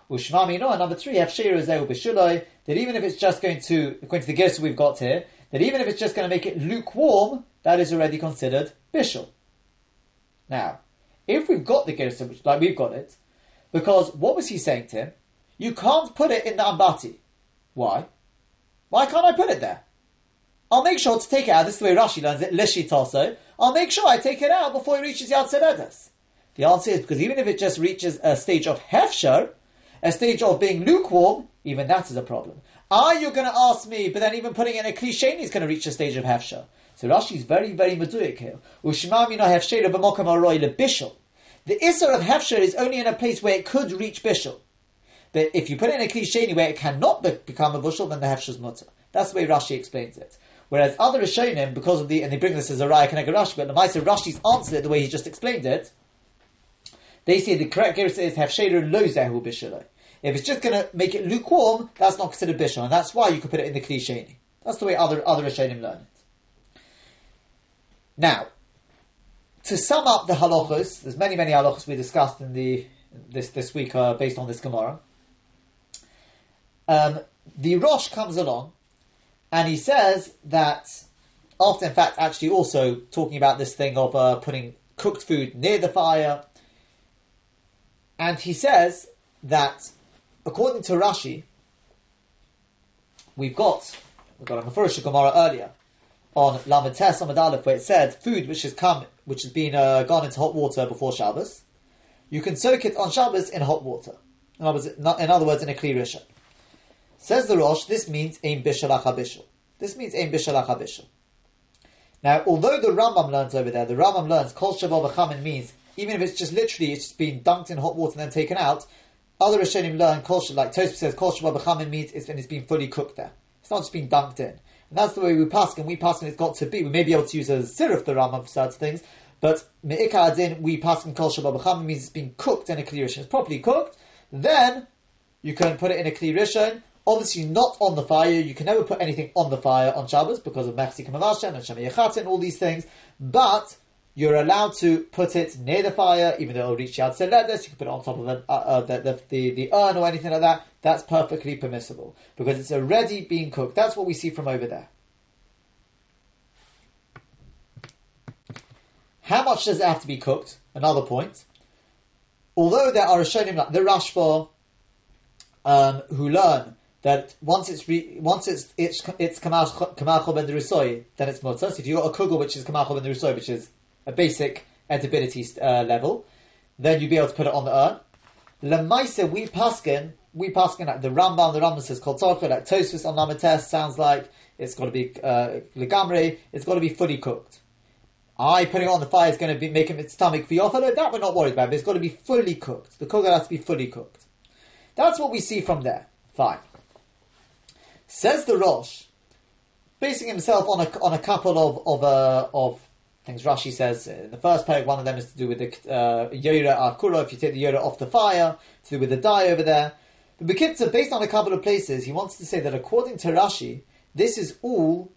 Ushmami no, number three, hafshir is b'shuloi, that even if it's just going to, according to the gersa we've got here, that even if it's just going to make it lukewarm, that is already considered bishul. Now, if we've got the which like we've got it, because what was he saying to him? You can't put it in the ambati. Why? Why can't I put it there? I'll make sure to take it out. This is the way Rashi learns it. Lishit also. I'll make sure I take it out before it reaches Yad Seredes. The answer is because even if it just reaches a stage of hefsher, a stage of being lukewarm, even that is a problem. Are you going to ask me, but then even putting in a cliche is going to reach a stage of hefsher? So Rashi is very, very meduik here. Ushmami no hefsher b'mokam aroi lebishel. The isser of hefsher is only in a place where it could reach bishel. But if you put it in a cliche where it cannot be- become a bushel, then the hefsher is mutter. That's the way Rashi explains it. Whereas other Rishonim, because of the, and they bring this as a Raya Kenega Rashi, but the Maisa Rashi's answered it the way he just explained it, they say the correct Gersa is Hefsheru Lo Zehu Bishaloi. If it's just going to make it lukewarm, that's not considered Bishal, and that's why you could put it in the Klisheni. That's the way other, other Rishonim learn it. Now, to sum up the halachos, there's many, many halachos we discussed in the this this week uh, based on this Gemara. Um, the Rosh comes along and he says that after, in fact, actually also talking about this thing of uh, putting cooked food near the fire, and he says that according to Rashi, we've got we've got a Mefurish Gemara earlier on Lamed Tes Amud Aleph where it said food which has come which has been uh, gone into hot water before Shabbos, you can soak it on Shabbos in hot water. In other words, in other words, in a clear rishon. Says the Rosh, this means Ein Bishal Bishal. This means Ein Bishal Bishal. Now, although the Rambam learns over there, the Rambam learns Kol B'chamin means, even if it's just literally, it's just been dunked in hot water and then taken out, other Rishonim learn Kol like Tosfos says, Kol B'chamin means it's, and it's been fully cooked there. It's not just been dunked in. And that's the way we pass, and we pass, and it's got to be. We may be able to use a sirif, the Rambam, for certain things, but Me'ika Adin, we pass in Kol Shabbal means it's been cooked in a Kli Rishon. It's properly cooked, then you can put it in a Kli Rishon, Obviously not on the fire. You can never put anything on the fire on Shabbos because of Mechzik Mavashem and Shemiyachat and all these things. But you're allowed to put it near the fire, even though it'll reach Yad Seledes, you can put it on top of the, uh, uh, the, the, the, the urn or anything like that, that's perfectly permissible, because it's already being cooked. That's what we see from over there. How much does it have to be cooked? Another point. Although there are a Rishonim like the Rashba, um, who learn that once it's re, once it's it's it's kamal ben then it's. So if you've got a kugel which is kamal ben which is a basic edibility uh, level, then you'd be able to put it on the urn. Lemaisa, we paskin, we paskin like the Rambam, the Rambam says kol like Tosfos on Lamates sounds like it's got to be uh, legamre, it's got to be fully cooked. I putting it on the fire is going to be making its stomach for yofalo. That we're not worried about. But it's got to be fully cooked. The kugel has to be fully cooked. That's what we see from there. Fine. Says the Rosh, basing himself on a on a couple of of uh, of things Rashi says in the first paragraph, one of them is to do with the uh, Akura, if you take the Yora off the fire, to do with the dye over there. But Bekitza, based on a couple of places, he wants to say that according to Rashi, this is all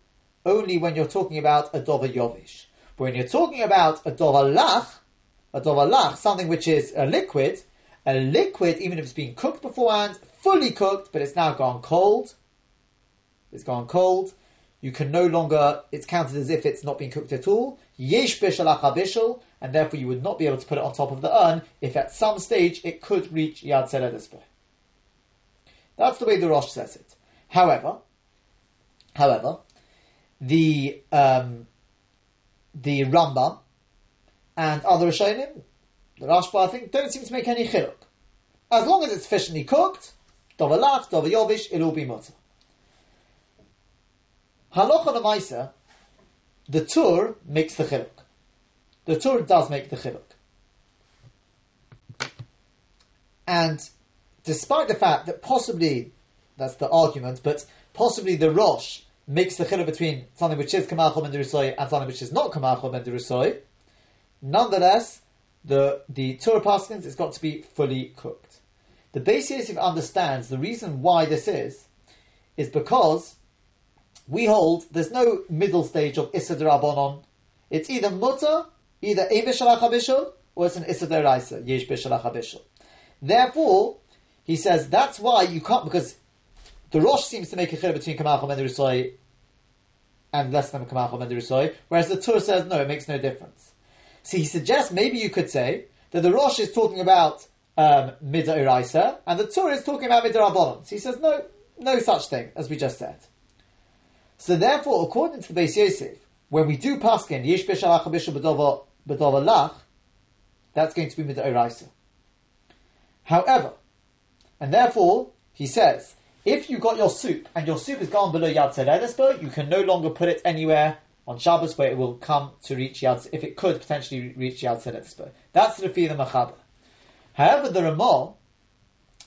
only when you're talking about a Dova Yovish. But when you're talking about a Dova Lach, a Dova Lach, something which is a liquid, a liquid, even if it's been cooked beforehand, fully cooked, but it's now gone cold, it's gone cold, you can no longer, it's counted as if it's not been cooked at all. And therefore you would not be able to put it on top of the urn if at some stage it could reach yad seledespe. That's the way the Rosh says it. However, however, the um, the Rambam and other Rishonim, the Rashba, I think, don't seem to make any chiluk. As long as it's sufficiently cooked, dovalach, yovish, it'll be mutter. Halacha Lamaisa, the Tur makes the chiluk. The Tur does make the chiluk. And despite the fact that possibly, that's the argument, but possibly the Rosh makes the chiluk between something which is Kamal and Derusoi and something which is not Kamal and Derusoi, nonetheless, the, the Torah Paskins has got to be fully cooked. The Beis understands the reason why this is, is because we hold there's no middle stage of Issa Rabbanon. It's either mutter, either Ein B'Shalach or it's an Issa Deraisa, Yesh B'Shalach Therefore, he says that's why you can't, because the Rosh seems to make a chiluk between Kamal and the Risoy and less than Kamal and the Risoy, whereas the Tur says no, it makes no difference. So he suggests maybe you could say that the Rosh is talking about um, Midah and the Tur is talking about Midah Rabbanon. So he says no, no such thing, as we just said. So therefore, according to the Beis Yosef, when we do paskin yesh b'shalach b'dova lach, that's going to be midairaisa. However, and therefore he says, if you got your soup and your soup is gone below yad sededesbo, you can no longer put it anywhere on Shabbos where it will come to reach yad. If it could potentially reach yad sededesbo, that's the fee the machaber. However, the Ramah,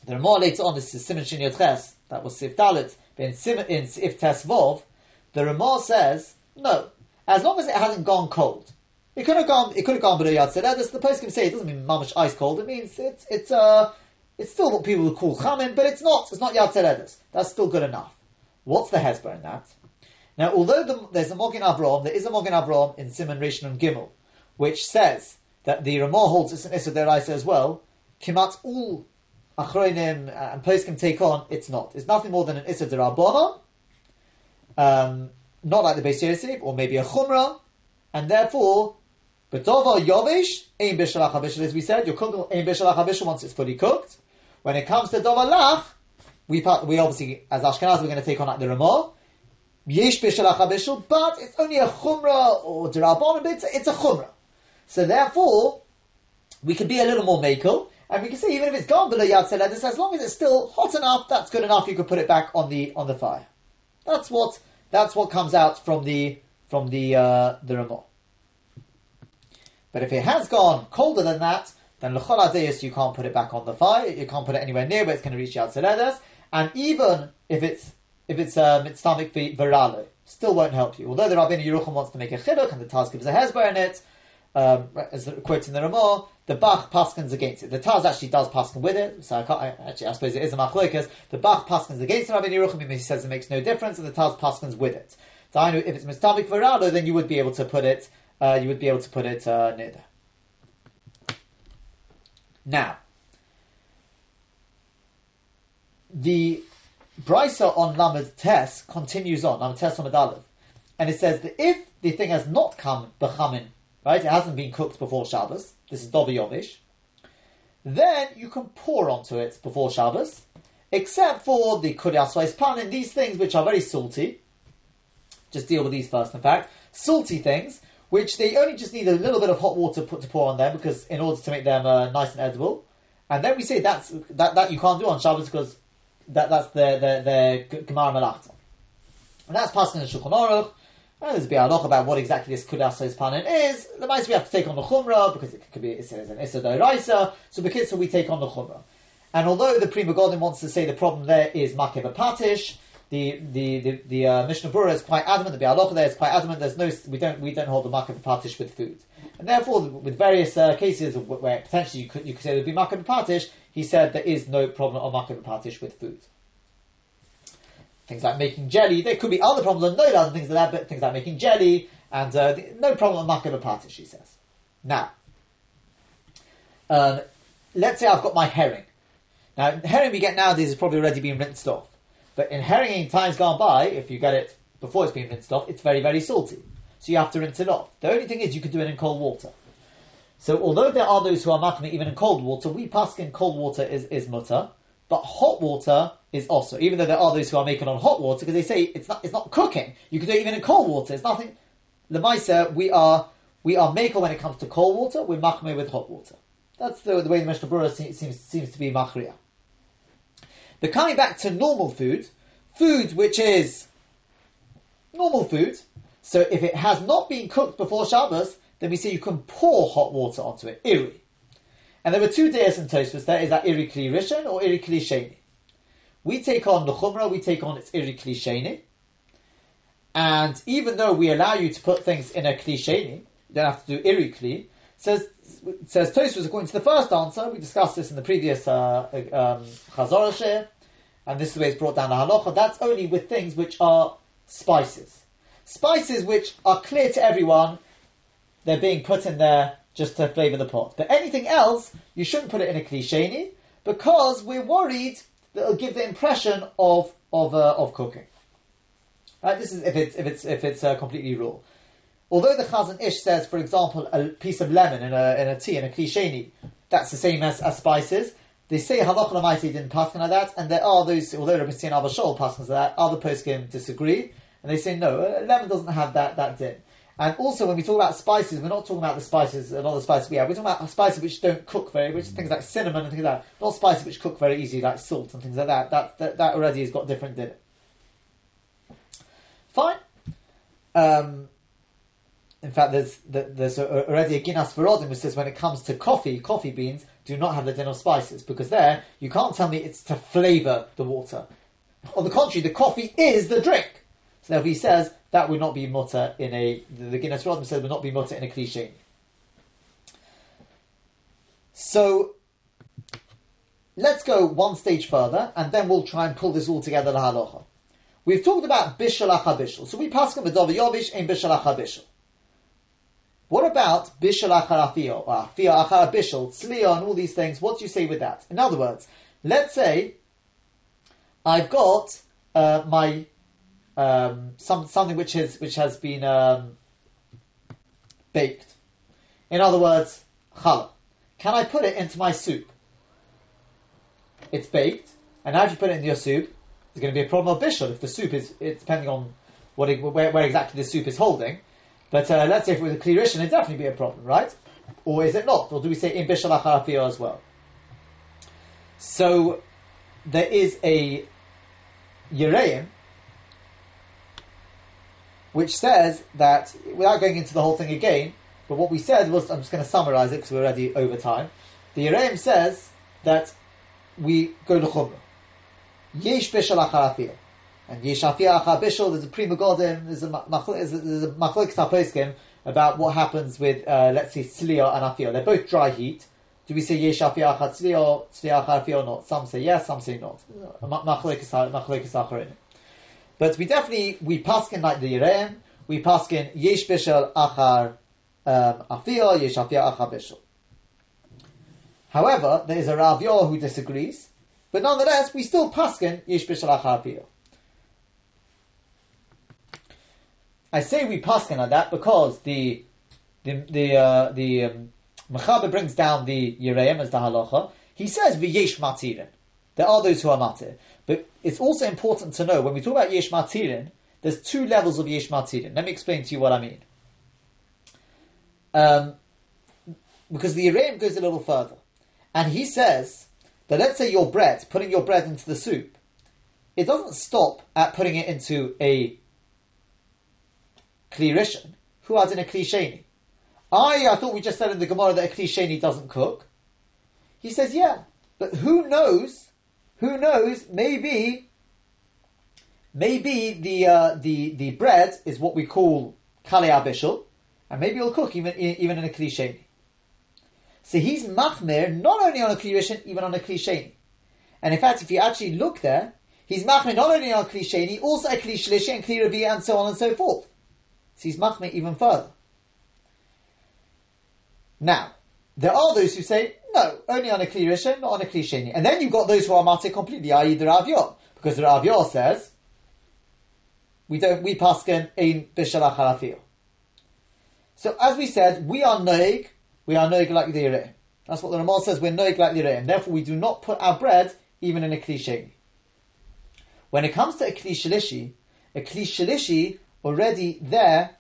the Ramah later on, this is Simon Shin Ches, that was Sif Dalit, but in, Sim, in If Tes Vov, the Ramah says, no, as long as it hasn't gone cold. It could have gone. It could have gone below yad seredas. The post can say it doesn't mean mamish ice cold. It means it's it's uh it's still what people would call chamin, but it's not. It's not yad seredas. That's still good enough. What's the hezbollah in that? Now, although the, there's a Mogen Avram, there is a Mogen Avram in Simon Rishon and Gimel, which says that the Ramah holds it's an Issa Deraisa as well. Kimat all Achronim and post can take on. It's not. It's nothing more than an Issa Derabbanon um, not like the Beis Yosef, or maybe a Chumrah, and therefore, B'tova Yovish, Ein B'shalach HaBishal, as we said, you're cooking Ein B'shalach HaBishal once it's fully cooked. When it comes to Dova Lach, we, we obviously, as Ashkenaz, we're going to take on like the Ramah, Yesh B'shalach HaBishal, but it's only a Chumrah, or Derabon, but it's, it's a Chumrah. So therefore, we can be a little more makel, and we can say even if it's gone below Yad Seledis, as long as it's still hot enough, that's good enough, you could put it back on the on the fire. That's what that's what comes out from the from the uh, the Ramah. But if it has gone colder than that, then l'chol you can't put it back on the fire. You can't put it anywhere near where it's going to reach out to And even if it's if it's um, it's viralo, still won't help you. Although the Rabbeinu Yerucham wants to make a chiduk and the Taz gives a hezbollah in it, um, as quotes in the Ramah, the Bach paskins against it. The Taz actually does paskin with it, so I can't, I, actually I suppose it is a machloikas. The Bach paskins against the Rabbi Yerucham, he says it makes no difference, and the Taz paskins with it. So I know if it's mistabik varado, then you would be able to put it uh, you would be able to put it uh, near there. Now, the Brisa on Lamed Tes continues on, Lamed Tes on Aleph, and it says that if the thing has not come bechamin, right, it hasn't been cooked before Shabbos, this is Dovi Yovish, then you can pour onto it before Shabbos, except for the Kuryas pan and these things which are very salty. Just deal with these first, in fact. Salty things, which they only just need a little bit of hot water put to pour on them because in order to make them uh, nice and edible. And then we say that's that, that you can't do on Shabbos because that, that's the the, the Gemara Melachta. And that's passed in the Shulchan Aruch. There's a bit about what exactly this Kudas Panin is. The mice we have to take on the Chumrah because it could be it says an Issa Doraisa. So because so we take on the Chumrah. And although the Pri Megadim wants to say the problem there is Makev Patish, the the the, the uh, Mishnah Berurah is quite adamant. The Biur Halacha there is quite adamant. There's no we don't we don't hold the Makev Patish with food, and therefore with various uh, cases where potentially you could you could say there'd be Makev Patish, he said there is no problem of Makev Patish with food things like making jelly. There could be other problems on no and things like that, but things like making jelly and uh, no problem on makar party, she says. Now, um, let's say I've got my herring. Now, herring we get nowadays has probably already been rinsed off. But in herring in times gone by, if you get it before it's been rinsed off, it's very, very salty. So you have to rinse it off. The only thing is you could do it in cold water. So although there are those who are making even in cold water, we pass in cold water is, is mutter, but hot water is also, even though there are those who are making on hot water, because they say it's not, it's not cooking. You can do it even in cold water. It's nothing. The Maisa, we are, we are maker when it comes to cold water, we're machmir with hot water. That's the, the way the Mishnah Berurah seems, seems to be machriya. But coming back to normal food, food which is normal food, so if it has not been cooked before Shabbos, then we say you can pour hot water onto it, iri. And there were two days in Tosfos there, is that iri kli rishon or iri kli sheni. We take on the chumrah, we take on its iri klisheni. And even though we allow you to put things in a klisheni, you don't have to do Irikli, says says Tosfos according to the first answer, we discussed this in the previous uh, um, Chazorah and this is the way it's brought down the halacha, that's only with things which are spices. Spices which are clear to everyone, they're being put in there just to flavour the pot. But anything else, you shouldn't put it in a klisheni, because we're worried that it'll give the impression of of uh, of cooking. Right? This is if it's if it's if it's uh, completely raw. Although the Chazon Ish says, for example, a piece of lemon in a in a tea in a klisheni, that's the same as, as spices. They say halach lamaisi didn't pass like that, and there are those. Although Rabbi Tzin Abashol passes that, other poskim disagree, and they say no, lemon doesn't have that that din. And also, when we talk about spices, we're not talking about the spices, a lot of the spices we have. We're talking about spices which don't cook very, which things like cinnamon and things like that. Not spices which cook very easily, like salt and things like that. That that, that already has got different in it. Fine. Um, in fact, there's there's already a Ginas Verodim which says when it comes to coffee, coffee beans do not have the din of spices because there you can't tell me it's to flavour the water. On the contrary, the coffee is the drink. So therefore, he says that would not be mutter in a, the Ginas Rodman said would not be mutter in a cliche. So, let's go one stage further, and then we'll try and pull this all together, la halacha. We've talked about bishal achabishal. So we pass him with yovish and bishal. What about bishal acharafio, or afio acharabishal, and all these things? What do you say with that? In other words, let's say I've got uh, my um, some, something which is which has been um, baked. In other words, challah. Can I put it into my soup? It's baked, and now if you put it in your soup, there's going to be a problem of bishul if the soup is it's depending on what it, where, where, exactly the soup is holding. But uh, let's say if it was a clearish, it'd definitely be a problem, right? Or is it not? Or do we say in bishul as well? So there is a Yereim which says that, without going into the whole thing again, but what we said was, I'm just going to summarize it because we're already over time. The Yereim says that we go to Chumrah. Yesh bishal achar And yesh afiyah achar bishal, there's a Pri Megadim, there's a machloik taposkim about what happens with, uh, let's say, tzliya and afiyah. They're both dry heat. Do we say yesh afiyah achar tzliya tzliya achar afiyah or not? Some say yes, some say not. Machloik acharin. But we definitely, we paskin like the Yereim, we paskin yesh bishal achar um, afia, yesh afia achabishul. However, there is a Rav Yor who disagrees, but nonetheless, we still paskin yesh bishal afia. I say we paskin on that because the the the uh, the um, Mechaber brings down the Yereim as the halacha. He says v'yesh matirin. There are those who are matir, but it's also important to know when we talk about yesh matirin, there's two levels of yesh matirin. Let me explain to you what I mean. Um, because the Yereim goes a little further, and he says that let's say your bread, putting your bread into the soup, it doesn't stop at putting it into a kli who has in a kli I, I thought we just said in the Gemara that a kli doesn't cook. He says, yeah, but who knows? Who knows? Maybe, maybe the uh, the the bread is what we call kale abishal, and maybe it'll cook even even in a kli So he's machmir not only on a kli even on a kli And in fact, if you actually look there, he's machmir not only on a kli also a kli and kli and so on and so forth. So he's machmir even further. Now, there are those who say, no, only on a Kli Rishon, not on a Kli Sheni. And then you've got those who are Matir completely, i.e. the Rav Yor. Because the Rav Yor says, we don't, we paskin in Bishalach Harafir. So as we said, we are Noig, we are Noig like the Yereim. That's what the Ramah says, we're Noig like the Yereim. Therefore we do not put our bread even in a Kli Sheni. When it comes to a Kli Shalishi, a Kli Shalishi already there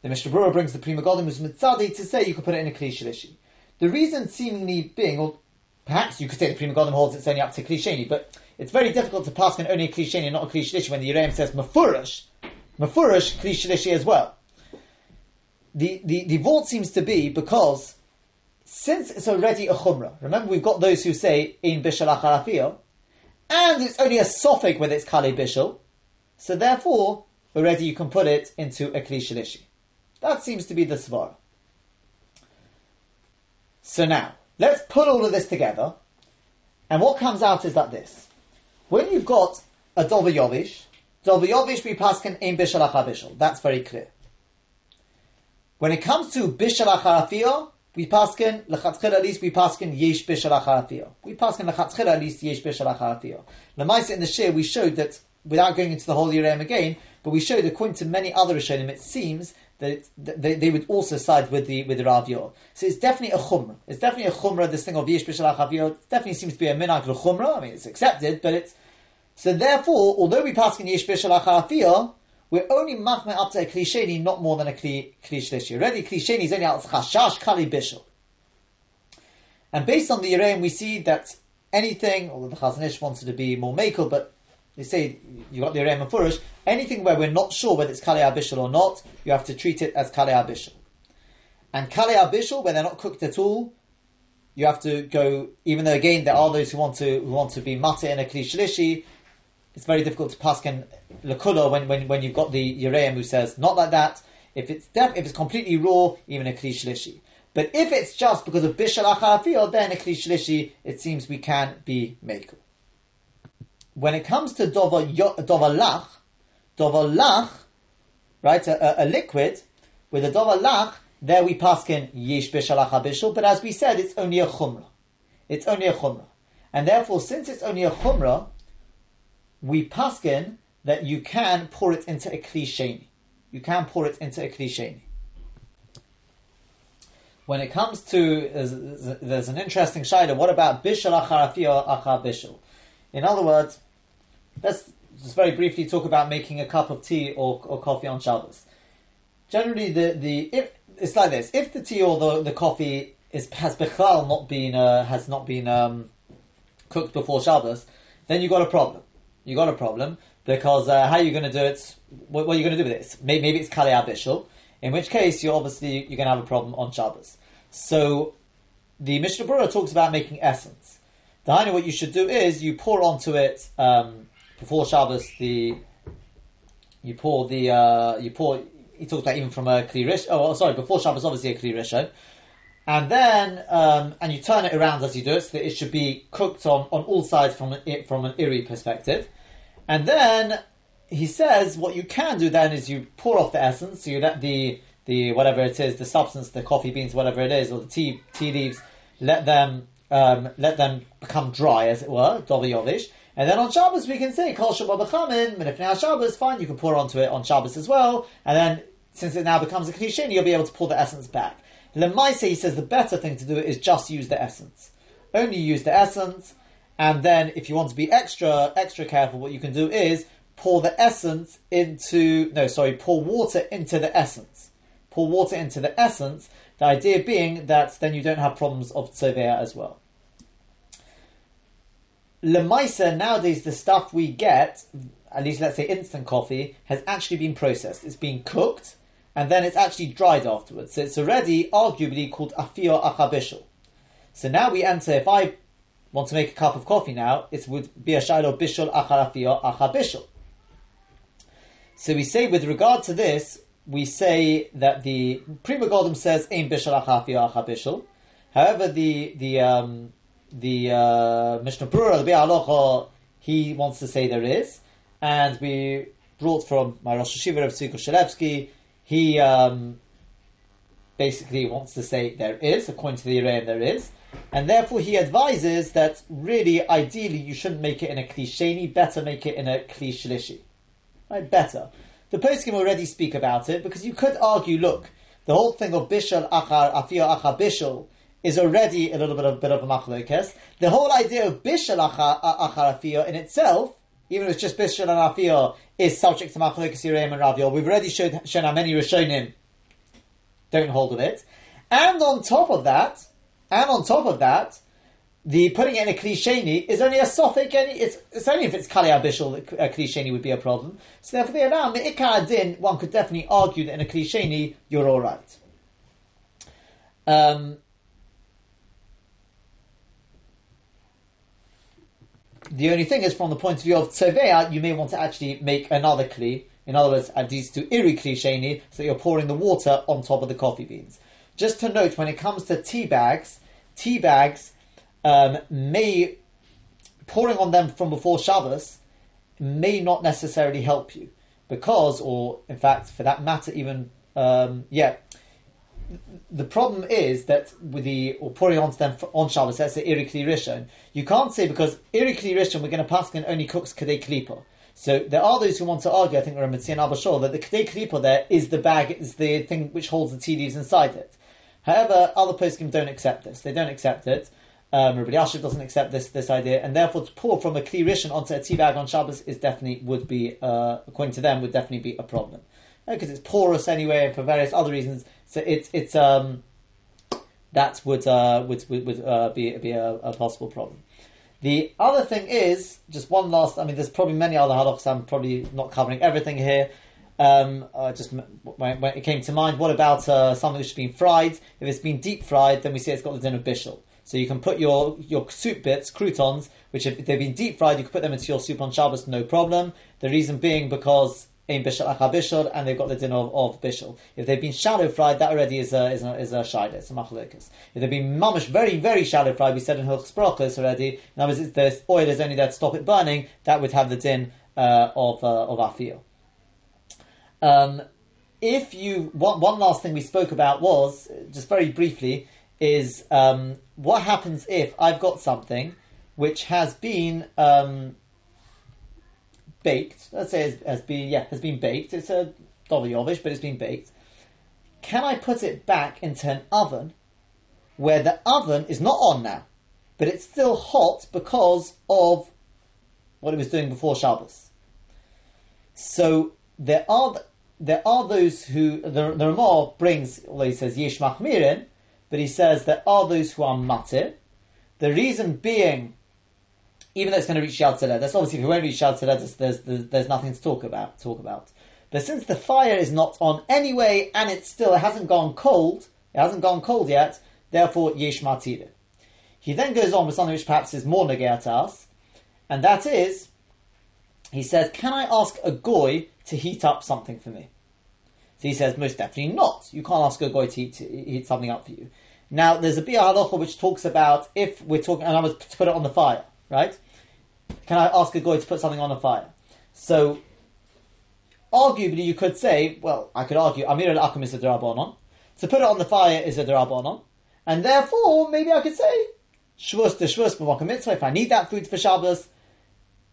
the Mishnah Berurah brings the Pri Megadim who's mitzadi to say you could put it in a Kli Shalishi. The reason seemingly being, or perhaps you could say the Pri Megadim holds it's only up to Klisheni, but it's very difficult to pass on only a Kli Sheni and not a Kli Shalishi when the Yereim says Mefurish, Mefurish Kli Shalishi as well. The, the, the vault seems to be because since it's already a chumrah, remember we've got those who say in bishal acharafiyah, and it's only a sophic whether it's kali bishal, so therefore already you can put it into a Klishlishi. That seems to be the svara. So now, let's put all of this together, and what comes out is that this. When you've got a Dover Yovish, Dover Yovish we paskin in Bishal Bishal. That's very clear. When it comes to Bishal Acharafiyah, we paskin lechatchil at least we paskin yesh bishal acharafiyah. We paskin lechatchil at least yesh bishal acharafiyah. Lemaisa in the shir we showed that without going into the whole Yereim again, but we showed according to many other Rishonim, it seems that they, they would also side with the with the Rav. So it's definitely a chumrah. It's definitely a chumrah. This thing of yish b'shalach aviyot definitely seems to be a minag chumrah. I mean, it's accepted, but it's so. Therefore, although we pass in yish b'shalach aviyot, we're only machme up to a klisheni, not more than a kli. Already, klisheni is only out chashash kali bishul. And based on the Yereim, we see that anything, although the Chazon Ish wanted to be more makel, but they say you got the Yereim and Furish, anything where we're not sure whether it's Kali Abishal or not, you have to treat it as Kali Abishal. And Kali Abishal, when they're not cooked at all, you have to go, even though again there are those who want to who want to be mata in a klishlishi, it's very difficult to paskin lakula when, when, when you've got the Yereim who says not like that. If it's def, if it's completely raw, even a klishlishi. But if it's just because of bishal achafiyah, oh, then a klishlishi, it seems we can be makel when it comes to dover, dover lach, dover lach, right, a, a, a, liquid, with a dover lach, there we paskin yish bishalach habishul, but as we said, it's only a chumrah. It's only a chumrah. And therefore, since it's only a chumrah, we paskin that you can pour it into a klisheni. You can pour it into a klisheni. When it comes to, there's, there's an interesting shaila, what about bishal acharafiyah achar bishal? In other words, Let's just very briefly talk about making a cup of tea or, or coffee on Shabbos. Generally, the, the if it's like this: if the tea or the, the coffee is has bechlal not been uh, has not been um, cooked before Shabbos, then you got a problem. You got a problem because uh, how are you going to do it? What, what, are you going to do with it? Maybe, maybe it's kali abishul, in which case you're obviously you're going to have a problem on Shabbos. So the Mishnah Berurah talks about making essence. The what you should do is you pour onto it um, before Shabbos, the you pour the uh, you pour. He talks about even from a kli Oh, sorry, before Shabbos, obviously a kli and then um, and you turn it around as you do it, so that it should be cooked on, on all sides from an, from an iri perspective. And then he says what you can do then is you pour off the essence, so you let the the whatever it is, the substance, the coffee beans, whatever it is, or the tea tea leaves, let them um, let them become dry, as it were, dovi yovish. And then on Shabbos we can say kol shabachamin minifnei Shabbos. Is fine, you can pour onto it on Shabbos as well. And then since it now becomes a klishin, you'll be able to pull the essence back. Lemaise, he says the better thing to do is just use the essence. Only use the essence, and then if you want to be extra extra careful, what you can do is pour the essence into no, sorry, pour water into the essence. Pour water into the essence. The idea being that then you don't have problems of tzovea as well. Lemaisa, nowadays the stuff we get, at least let's say instant coffee, has actually been processed. It's been cooked, and then it's actually dried afterwards. So it's already arguably called afio achabishal. So now we enter, if I want to make a cup of coffee now, it would be a shailo bishul achar afio achabishal. So we say with regard to this, we say that the Pri Megadim says ain bishul achar afio achabishal. However, the the um, the uh, Mishnah Berurah, the Biur Halacha, he wants to say there is, and we brought from my Rosh Hashiva of Tzviko he um, basically wants to say there is, according to the Iran there is, and therefore he advises that really, ideally, you shouldn't make it in a klisheni, better make it in a klishlishi. Right, better. The poskim already speak about it, because you could argue, look, the whole thing of bishal achar, afia achar bishal, is already a little bit of bit of a machlokes. The whole idea of bishal achar in itself, even if it's just bishal and is subject to machlokes Yereim and Raviol. We've already showed, shown how many Rishonim don't hold of it, and on top of that, and on top of that, the putting it in a klisheni is only a sophic, it's, it's only if it's kali abishal that a klisheni would be a problem. So therefore, the around the ikar din, one could definitely argue that in a klisheni you're all right. Um, The only thing is, from the point of view of tzovea, you may want to actually make another kli. In other words, add these to iri kli sheni, so you're pouring the water on top of the coffee beans. Just to note, when it comes to tea bags, tea bags um, may pouring on them from before Shabbos may not necessarily help you because, or in fact, for that matter, even um, yeah, the problem is that with the or pouring onto them on Shabbos, that's the irikli rishon. You can't say because irikli rishon we're going to pass and only cooks kadei klipa. So there are those who want to argue. I think Ramatzi and Abashol that the kadei klipa there is the bag, is the thing which holds the tea leaves inside it. However, other poskim don't accept this. They don't accept it. Um, Rabbi Yashiv doesn't accept this this idea, and therefore to pour from a kli rishon onto a tea bag on Shabbos is definitely would be, uh, according to them, would definitely be a problem because it's porous anyway, and for various other reasons. So it's it's um, that would uh, would would, would uh, be be a, a, possible problem. The other thing is just one last. I mean, there's probably many other halachas. I'm probably not covering everything here. Um, uh, just when, when, it came to mind, what about uh, something which has been fried? If it's been deep fried, then we say it's got the din of bishul. So you can put your, your soup bits, croutons, which if they've been deep fried, you can put them into your soup on Shabbos, no problem. The reason being because in bishul acha bishul, and they've got the din of, of bishul. If they've been shallow fried, that already is a is a, is a it's a machlokas. If they've been mamish very very shallow fried, we said in hilchos brachos already. In other words, the oil is only there to stop it burning. That would have the din uh, of uh, of afil. Um, if you one, one last thing we spoke about was just very briefly is um, what happens if I've got something which has been um, baked, let's say has, has been yeah has been baked. It's a yovish, but it's been baked. Can I put it back into an oven where the oven is not on now, but it's still hot because of what it was doing before Shabbos? So there are there are those who the, the Ramah brings, although he says Yesh Machmirin, but he says there are those who are matir. The reason being even though it's going to reach Yad That's obviously if it won't reach Yad there's, there's, there's, nothing to talk about. Talk about. But since the fire is not on anyway, and it still it hasn't gone cold, it hasn't gone cold yet. Therefore, yesh matire. He then goes on with something which perhaps is more us, and that is, he says, "Can I ask a goy to heat up something for me?" So he says, "Most definitely not. You can't ask a goy to heat, to heat something up for you." Now, there's a Biur Halacha which talks about if we're talking, and I'm going to put it on the fire, right? Can I ask a guy to put something on a fire? So, arguably you could say, well, I could argue Amir al Akum is a Darabonon. To put it on the fire is a Darabonon. And therefore, maybe I could say, to Shvus b'mokum mitzvah, if I need that food for Shabbos.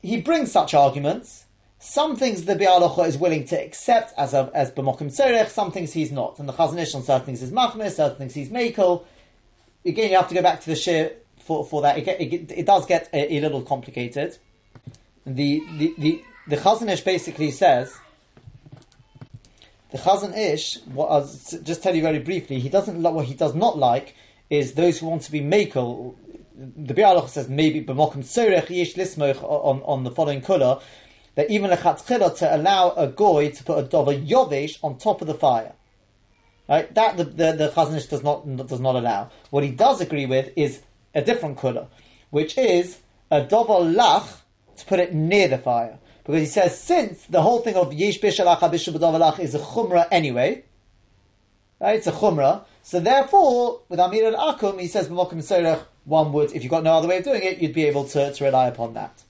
He brings such arguments. Some things the Biur Halacha is willing to accept as a, as b'mokum tzerech, some things he's not. And the Chazon Ish on certain things is machmir, certain things he's mekel. Again, you have to go back to the shir for, for that. It, it, it does get a, a, little complicated. The, the, the, the Chazon Ish basically says, the Chazon Ish, what uh, I'll just tell you very briefly, he doesn't what he does not like is those who want to be makel. The Bialoch says maybe b'mokum tzorech yish lismoch on on the following kula that even a chatzchila to allow a goy to put a dover yovesh on top of the fire. Right, that the the, the Chazon Ish does not does not allow. What he does agree with is a different kula, which is a dover lach to put it near the fire. Because he says, since the whole thing of Yesh Bishalach Abishabadavalach is a chumrah anyway, right? It's a chumrah. So therefore, with Amir al Akum, he says, B'mokim Serech, one would, if you've got no other way of doing it, you'd be able to, to rely upon that.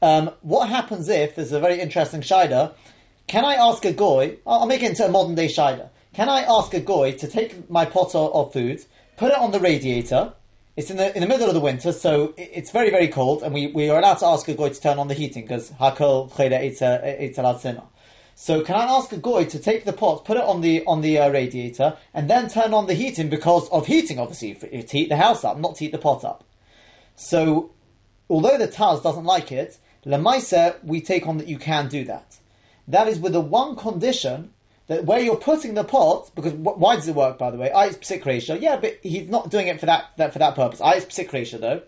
Um, what happens if, there's a very interesting Shida, can I ask a goy, I'll make it into a modern day Shida, can I ask a goy to take my pot of, of food, put it on the radiator, it's in the in the middle of the winter, so it's very very cold, and we, we are allowed to ask a goy to turn on the heating because hakol chayda So can I ask a goy to take the pot, put it on the on the uh, radiator, and then turn on the heating because of heating, obviously, to heat the house up, not to heat the pot up. So, although the Taz doesn't like it, lemaisa we take on that you can do that. That is with the one condition that where you're putting the pot, because why does it work, by the way? I ratio, yeah, but he's not doing it for that, that for that purpose. I psik ratio, though.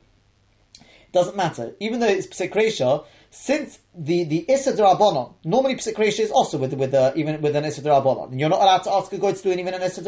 Doesn't matter. Even though it's ratio, since the, the Issa normally ratio is also with, with, uh, even with an Issa and you're not allowed to ask a goy to do it even an Issa.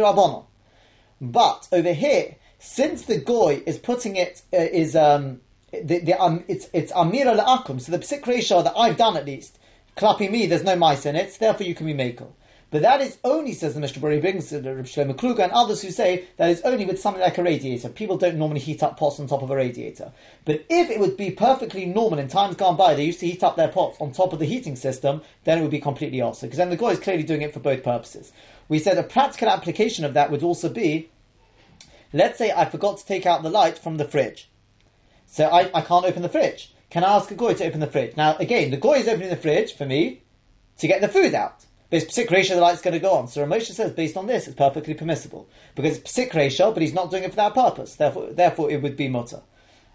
But over here, since the goy is putting it, uh, is, um, the, the, um, it's, it's Amira La'akum, so the ratio that I've done at least, clapping me, there's no mice in it, therefore you can be makel. But that is only, says the Mishnah Berurah brings Reb Shlomo Kluger and others who say that is only with something like a radiator. People don't normally heat up pots on top of a radiator. But if it would be perfectly normal in times gone by, they used to heat up their pots on top of the heating system, then it would be completely awesome. Because then the guy is clearly doing it for both purposes. We said a practical application of that would also be, let's say I forgot to take out the light from the fridge. So I, I can't open the fridge. Can I ask a goy to open the fridge? Now, again, the goy is opening the fridge for me to get the food out. But it's psik ratio, the light's going to go on. So Rav Moshe says, based on this, it's perfectly permissible. Because it's psik ratio, but he's not doing it for that purpose. Therefore, therefore it would be mutter.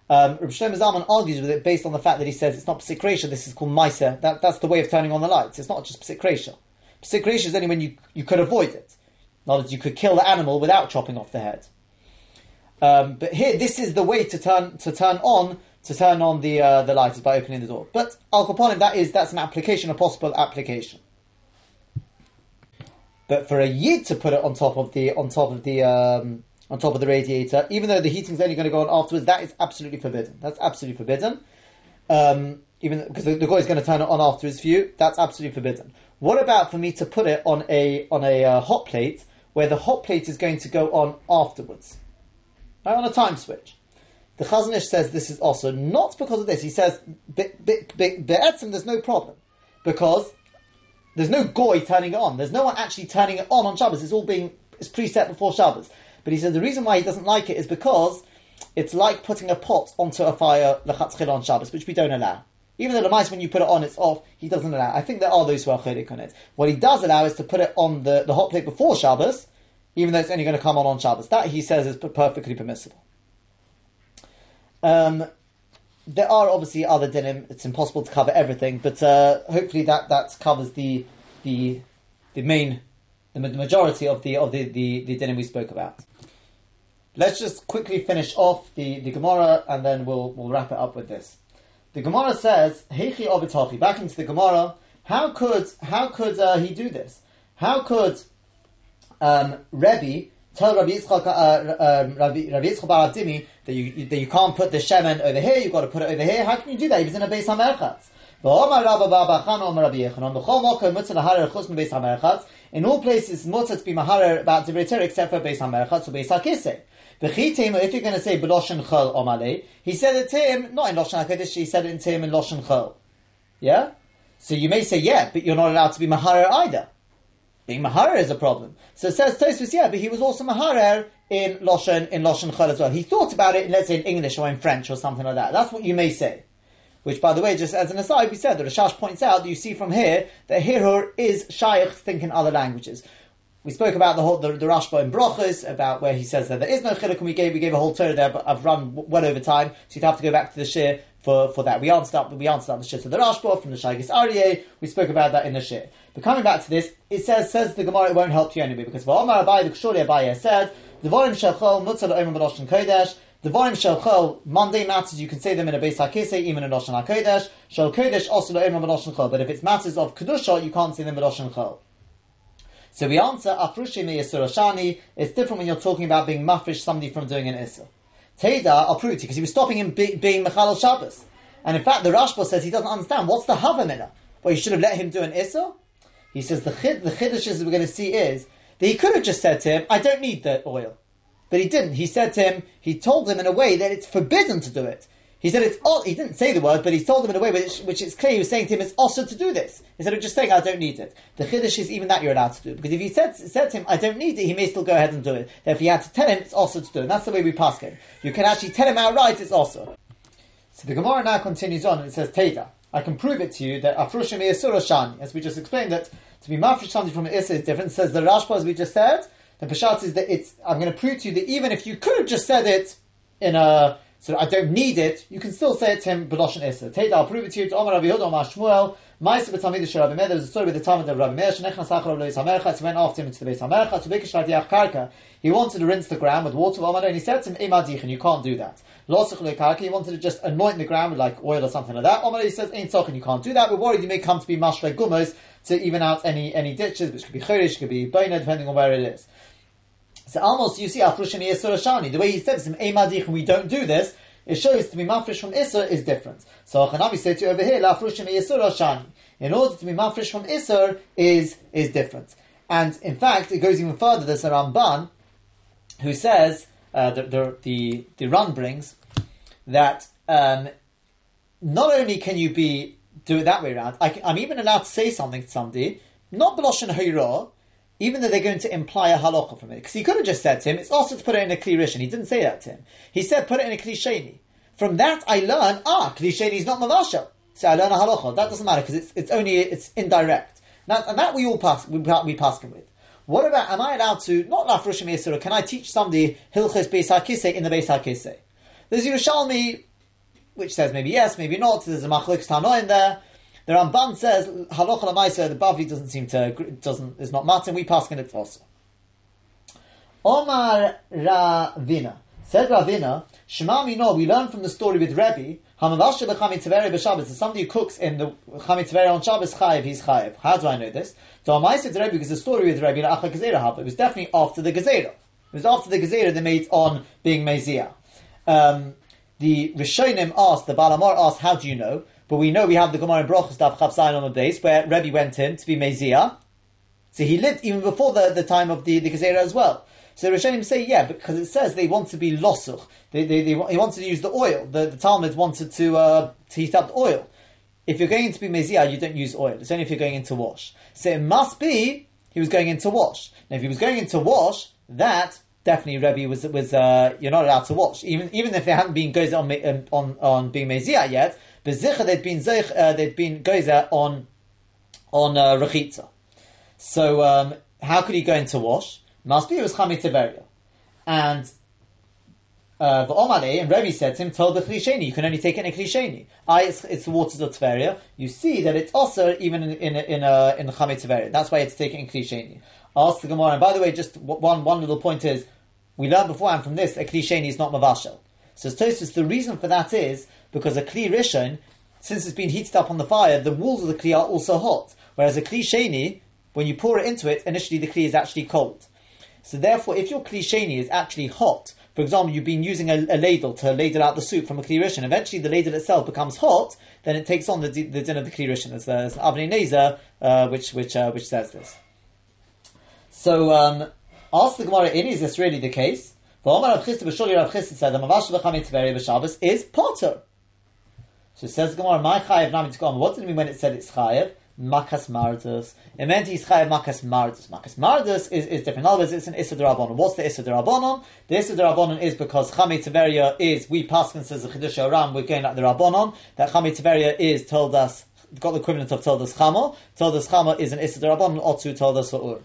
Um, Rav Shlomo Zalman argues with it based on the fact that he says it's not psik ratio, this is called meiser. That, that's the way of turning on the lights. It's not just psik ratio. Psik ratio is only when you, you could avoid it. Not that you could kill the animal without chopping off the head. Um, but here, this is the way to turn to turn on to turn on the uh, the light is by opening the door. But al that is that's an application, a possible application. But for a yid to put it on top of the on top of the um, on top of the radiator, even though the heating's only going to go on afterwards, that is absolutely forbidden. That's absolutely forbidden. Um, even because the, the guy is going to turn it on after his view, that's absolutely forbidden. What about for me to put it on a on a uh, hot plate where the hot plate is going to go on afterwards, right, on a time switch? The Chazon Ish says this is also not because of this. He says be'etzim there's no problem because there's no goy turning it on. There's no one actually turning it on on Shabbos. It's all being it's preset before Shabbos. But he says the reason why he doesn't like it is because it's like putting a pot onto a fire lechatzchil on Shabbos, which we don't allow. Even though the mice, when you put it on, it's off, he doesn't allow. I think there are those who are chedik on it. What he does allow is to put it on the, the hot plate before Shabbos, even though it's only going to come on on Shabbos. That, he says, is perfectly permissible. Um, there are obviously other dinim. It's impossible to cover everything, but uh, hopefully that, that covers the the the main the majority of the of the, the, the dinim we spoke about. Let's just quickly finish off the, the Gemara and then we'll we'll wrap it up with this. The Gemara says, Heichi Obitochi, back into the Gemara, how could how could uh, he do this? How could um, Rebbe tell Rabbi Yitzchak, uh, uh, Rabbi, Rabbi Yitzchak Bar that you, that you can't put the shemen over here, you've got to put it over here. How can you do that? He was in a base HaMerchatz. In all places, mutter to be maharer about Divrei except for Beis HaMerchatz or Beis HaKisei. If you're going to say B'loshen Chol Omale, he said it to him, not in Loshen HaKadosh, he said it to him in Loshen Chol. Yeah? So you may say, yeah, but you're not allowed to be maharer either. Being maharer is a problem. So it says Tosfos, yeah, but he was also maharer in Loshen, in Loshen Chol as well. He thought about it, in, let's say in English or in French or something like that. That's what you may say. Which, by the way, just as an aside, we said that Rashash points out that you see from here that Hirur is Shaykh thinking in other languages. We spoke about the whole the, the Rashba in Brochus about where he says that there is no chiluk, and we gave we gave a whole Torah there, but I've run well over time, so you'd have to go back to the shir for, for that. We answered up we answered up the shit of the Rashba from the Shaagas Aryeh. We spoke about that in the shit. But coming back to this, it says says the Gemara it won't help you anyway because Va'omar Abai the Kshori Abai said the Vorim Shechol Mutzal Omer B'Loshen Kodesh. The Vorim Shel Monday matters, you can say them in a Beis HaKisei, even in Loshen HaKodesh. Shel Kodesh also Omer B'Loshen Chol. But if it's matters of Kedusha, you can't say them in Loshen Chol. So we answer, Afrushim Shani, it's different when you're talking about being mafresh somebody from doing an Issa. Teda, it because he was stopping him be, being Mechalal Shabbos. And in fact, the Rashba says he doesn't understand. What's the Havamina? Well, you should have let him do an Issa? He says the chid, the Chiddush we're going to see is that he could have just said to him, I don't need the oil. But he didn't. He said to him, he told him in a way that it's forbidden to do it. He said it's all, he didn't say the word, but he told them in a way which, which is clear. He was saying to him, it's also to do this instead of just saying, "I don't need it." The chiddush is even that you're allowed to do because if he said said to him, "I don't need it," he may still go ahead and do it. Therefore, he had to tell him it's also to do it. And that's the way we pass him. You can actually tell him outright it's also. So the Gemara now continues on and it says, "Teda." I can prove it to you that afrushim shani, as we just explained that to be mafresh something from issa is different. Says the Rashba, as we just said, the Peshat is that it's. I'm going to prove to you that even if you could have just said it in a so I don't need it, you can still say it to him, B'loshen Issa. Take I'll prove it to you, to Omar Rabbi Yehuda, Omar Shmuel, Ma'aseh b'tamid Shel Rabbi Meir, there was a story with the Talmud of Rabbi Meir, Shenechnas Achar Rabbi Hamercha, he went after him into the Beis Hamercha, to Bikish Radiach Karka, he wanted to rinse the ground with water of Omar, and he said to him, Imadich, and you can't do that. Losach Karka, he wanted to just anoint the ground with like oil or something like that. Omar, he says, Ain't and you can't do that, we're worried you may come to be Mashrei Gumos, to even out any, any ditches, which could be Chorish, could be Baina, depending on where it is. So almost you see Afrushim Yisur Shani. The way he says him, Eimadich, we don't do this, it shows to be mafresh from Isser is different. So Hanavi said to you over here, Lafrushim Yisur Shani. In order to be mafresh from Isser is is different. And in fact, it goes even further. There's a Ramban who says uh, the, the, the the Run brings that um, not only can you be do it that way around, I, am even allowed to say something to somebody, not b'loshen hayra, even though they're going to imply a halacha from it. Because he could have just said to him, it's also to put it in a kli. He didn't say that to him. He said, put it in a kli sheni. From that, I learn, ah, kli sheni is not mavasha. So I learn a halacha. That doesn't matter because it's, it's only, it's indirect. Now, and that we all pass, we, we pass him with. What about, am I allowed to, not lafrushim yisura, can I teach somebody hilchos beis hakise in the beis hakise? There's Yerushalmi, which says maybe yes, maybe not. There's a machlik tano in there. The Ramban says halacha lemaisa. The Bavli doesn't seem to doesn't is not matin. We pass in it also. Omar Ravina said Ravina Shema Mino. We learn from the story with Rebbe Hamavasha b'Chami Teveri b'Shabbos. If somebody cooks in the Chami Teveri on Shabbos chayiv, he's chayiv. How do I know this? So I said Rebbe because the story with Rebbe Acha Gezerah It was definitely after the Gezerah. It was after the Gezerah they made on being Mezia. Um, the Rishonim asked, the Balamar asked, how do you know? But we know we have the Gemara in Brochus Daf Chavsayin on the base where Rebbe went in to be Mezia. So he lived even before the, the time of the, the Gezerah as well. So Rishonim say, yeah, because it says they want to be losuch. They, they, they, he wanted to use the oil. The, the Talmud wanted to, uh, to heat up the oil. If you're going to be Mezia, you don't use oil. It's only if you're going in to wash. So it must be he was going in to wash. Now if he was going in to wash, that definitely Rebbe was was uh, you're not allowed to wash even even if they hadn't been goes on on on being mezia yet. Bezicha they'd been zeich, uh, they'd been gozer on on uh, rechitza. So um, how could he go into wash? Must be it was chamit tiveria, and uh, the Omale and Rebbe said to him, told the klisheni, you can only take it in a klisheni. I, it's, it's the waters of Tveria. You see that it's also even in in in, uh, in Tveria. That's why it's taken in klisheni. Ask the Gemara. And by the way, just one one little point is we learned beforehand from this a klisheni is not mavashel. So Tosfos, the reason for that is because a kli rishon, since it's been heated up on the fire, the walls of the kli are also hot. Whereas a kli sheni, when you pour it into it, initially the kli is actually cold. So therefore, if your kli sheni is actually hot, for example, you've been using a, a, ladle to ladle out the soup from a kli rishon, eventually the ladle itself becomes hot, then it takes on the, the din of the kli rishon. There's, there's Avnei Nezer, uh, which which uh, which says this. So um, ask the Gemara, is this really the case? Is Potter. So says Gemara, my chayev nami tzkom. What did it mean when it said it's chayev? Makas mardus. It meant he's chayev makas mardus. Makas mardus is, is different. In other words, it's an issa derabanan. What's the issa derabanan? The issa derabanan is because chami teveria is we paskin says the chiddush aram. We're going like the rabbanon. That chami teveria is told us got the equivalent of told us chama. Told us chama is an issa derabanan. Otu told us la'ur.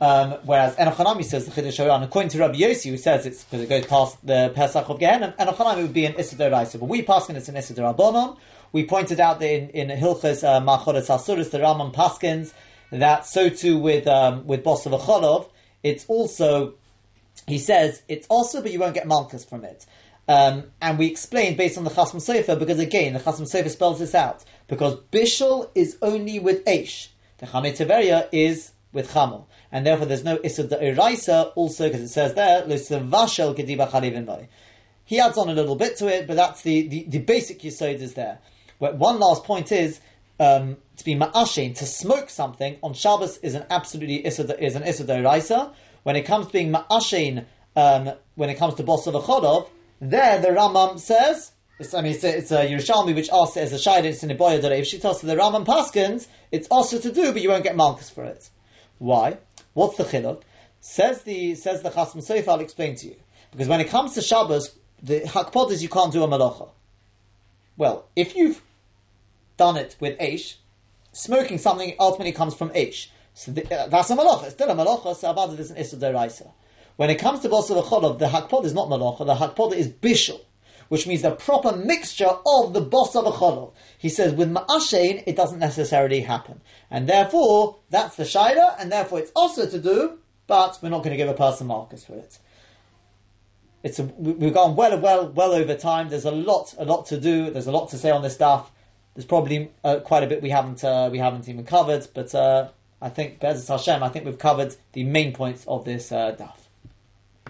Um, whereas Enochanami says the Chiddush Aran, according to Rabbi Yossi, who says it's because it goes past the Pesach of Gehenna, Enochanami would be an Issa Raisa. But we paskin it's an Issa Rabbanon. We pointed out that in, in Hilchas uh, Machodas Asuris, the Rambam Paskins, that so too with um, with Bosav Acholov, it's also, he says, it's also, but you won't get Malchus from it. Um, and we explained based on the Chasam Sofer, because again, the Chasam Sofer spells this out, because Bishul is only with Aish. The Chamei Teveria is with Chamel and therefore there's no Issa Da'iraisa also because it says there, He adds on a little bit to it, but that's the, the, the basic Yisod is there. But one last point is, um, to be ma'ashin, to smoke something on Shabbos is an absolutely Issa, is an Issa Da'iraisa. When it comes to being ma'ashin, um, when it comes to a Chodov, there the Rambam says, it's, I mean, it's a, it's a Yerushalmi which asks as a shayla, it's in a boya if she tells the Rambam Paskins, it's also to do, but you won't get Malchus for it. Why? What's the chiluk? Says the says the Chasm Sof. I'll explain to you because when it comes to Shabbos, the hakpod is you can't do a malacha. Well, if you've done it with Aish, smoking something ultimately comes from Aish. So the, uh, that's a malacha. It's still a malacha. So it is an issa deraisa. When it comes to Bosel Cholov, the hakpod is not malacha. The hakpod is bishul which means the proper mixture of the boss of a cholov. He says with ma'ashein, it doesn't necessarily happen. And therefore, that's the shaila, and therefore it's also to do, but we're not going to give a person markers for it. It's a, we've gone well, well, well over time. There's a lot, a lot to do. There's a lot to say on this stuff. There's probably uh, quite a bit we haven't, uh, we haven't even covered, but uh, I think, Bezos Hashem, I think we've covered the main points of this uh, daf.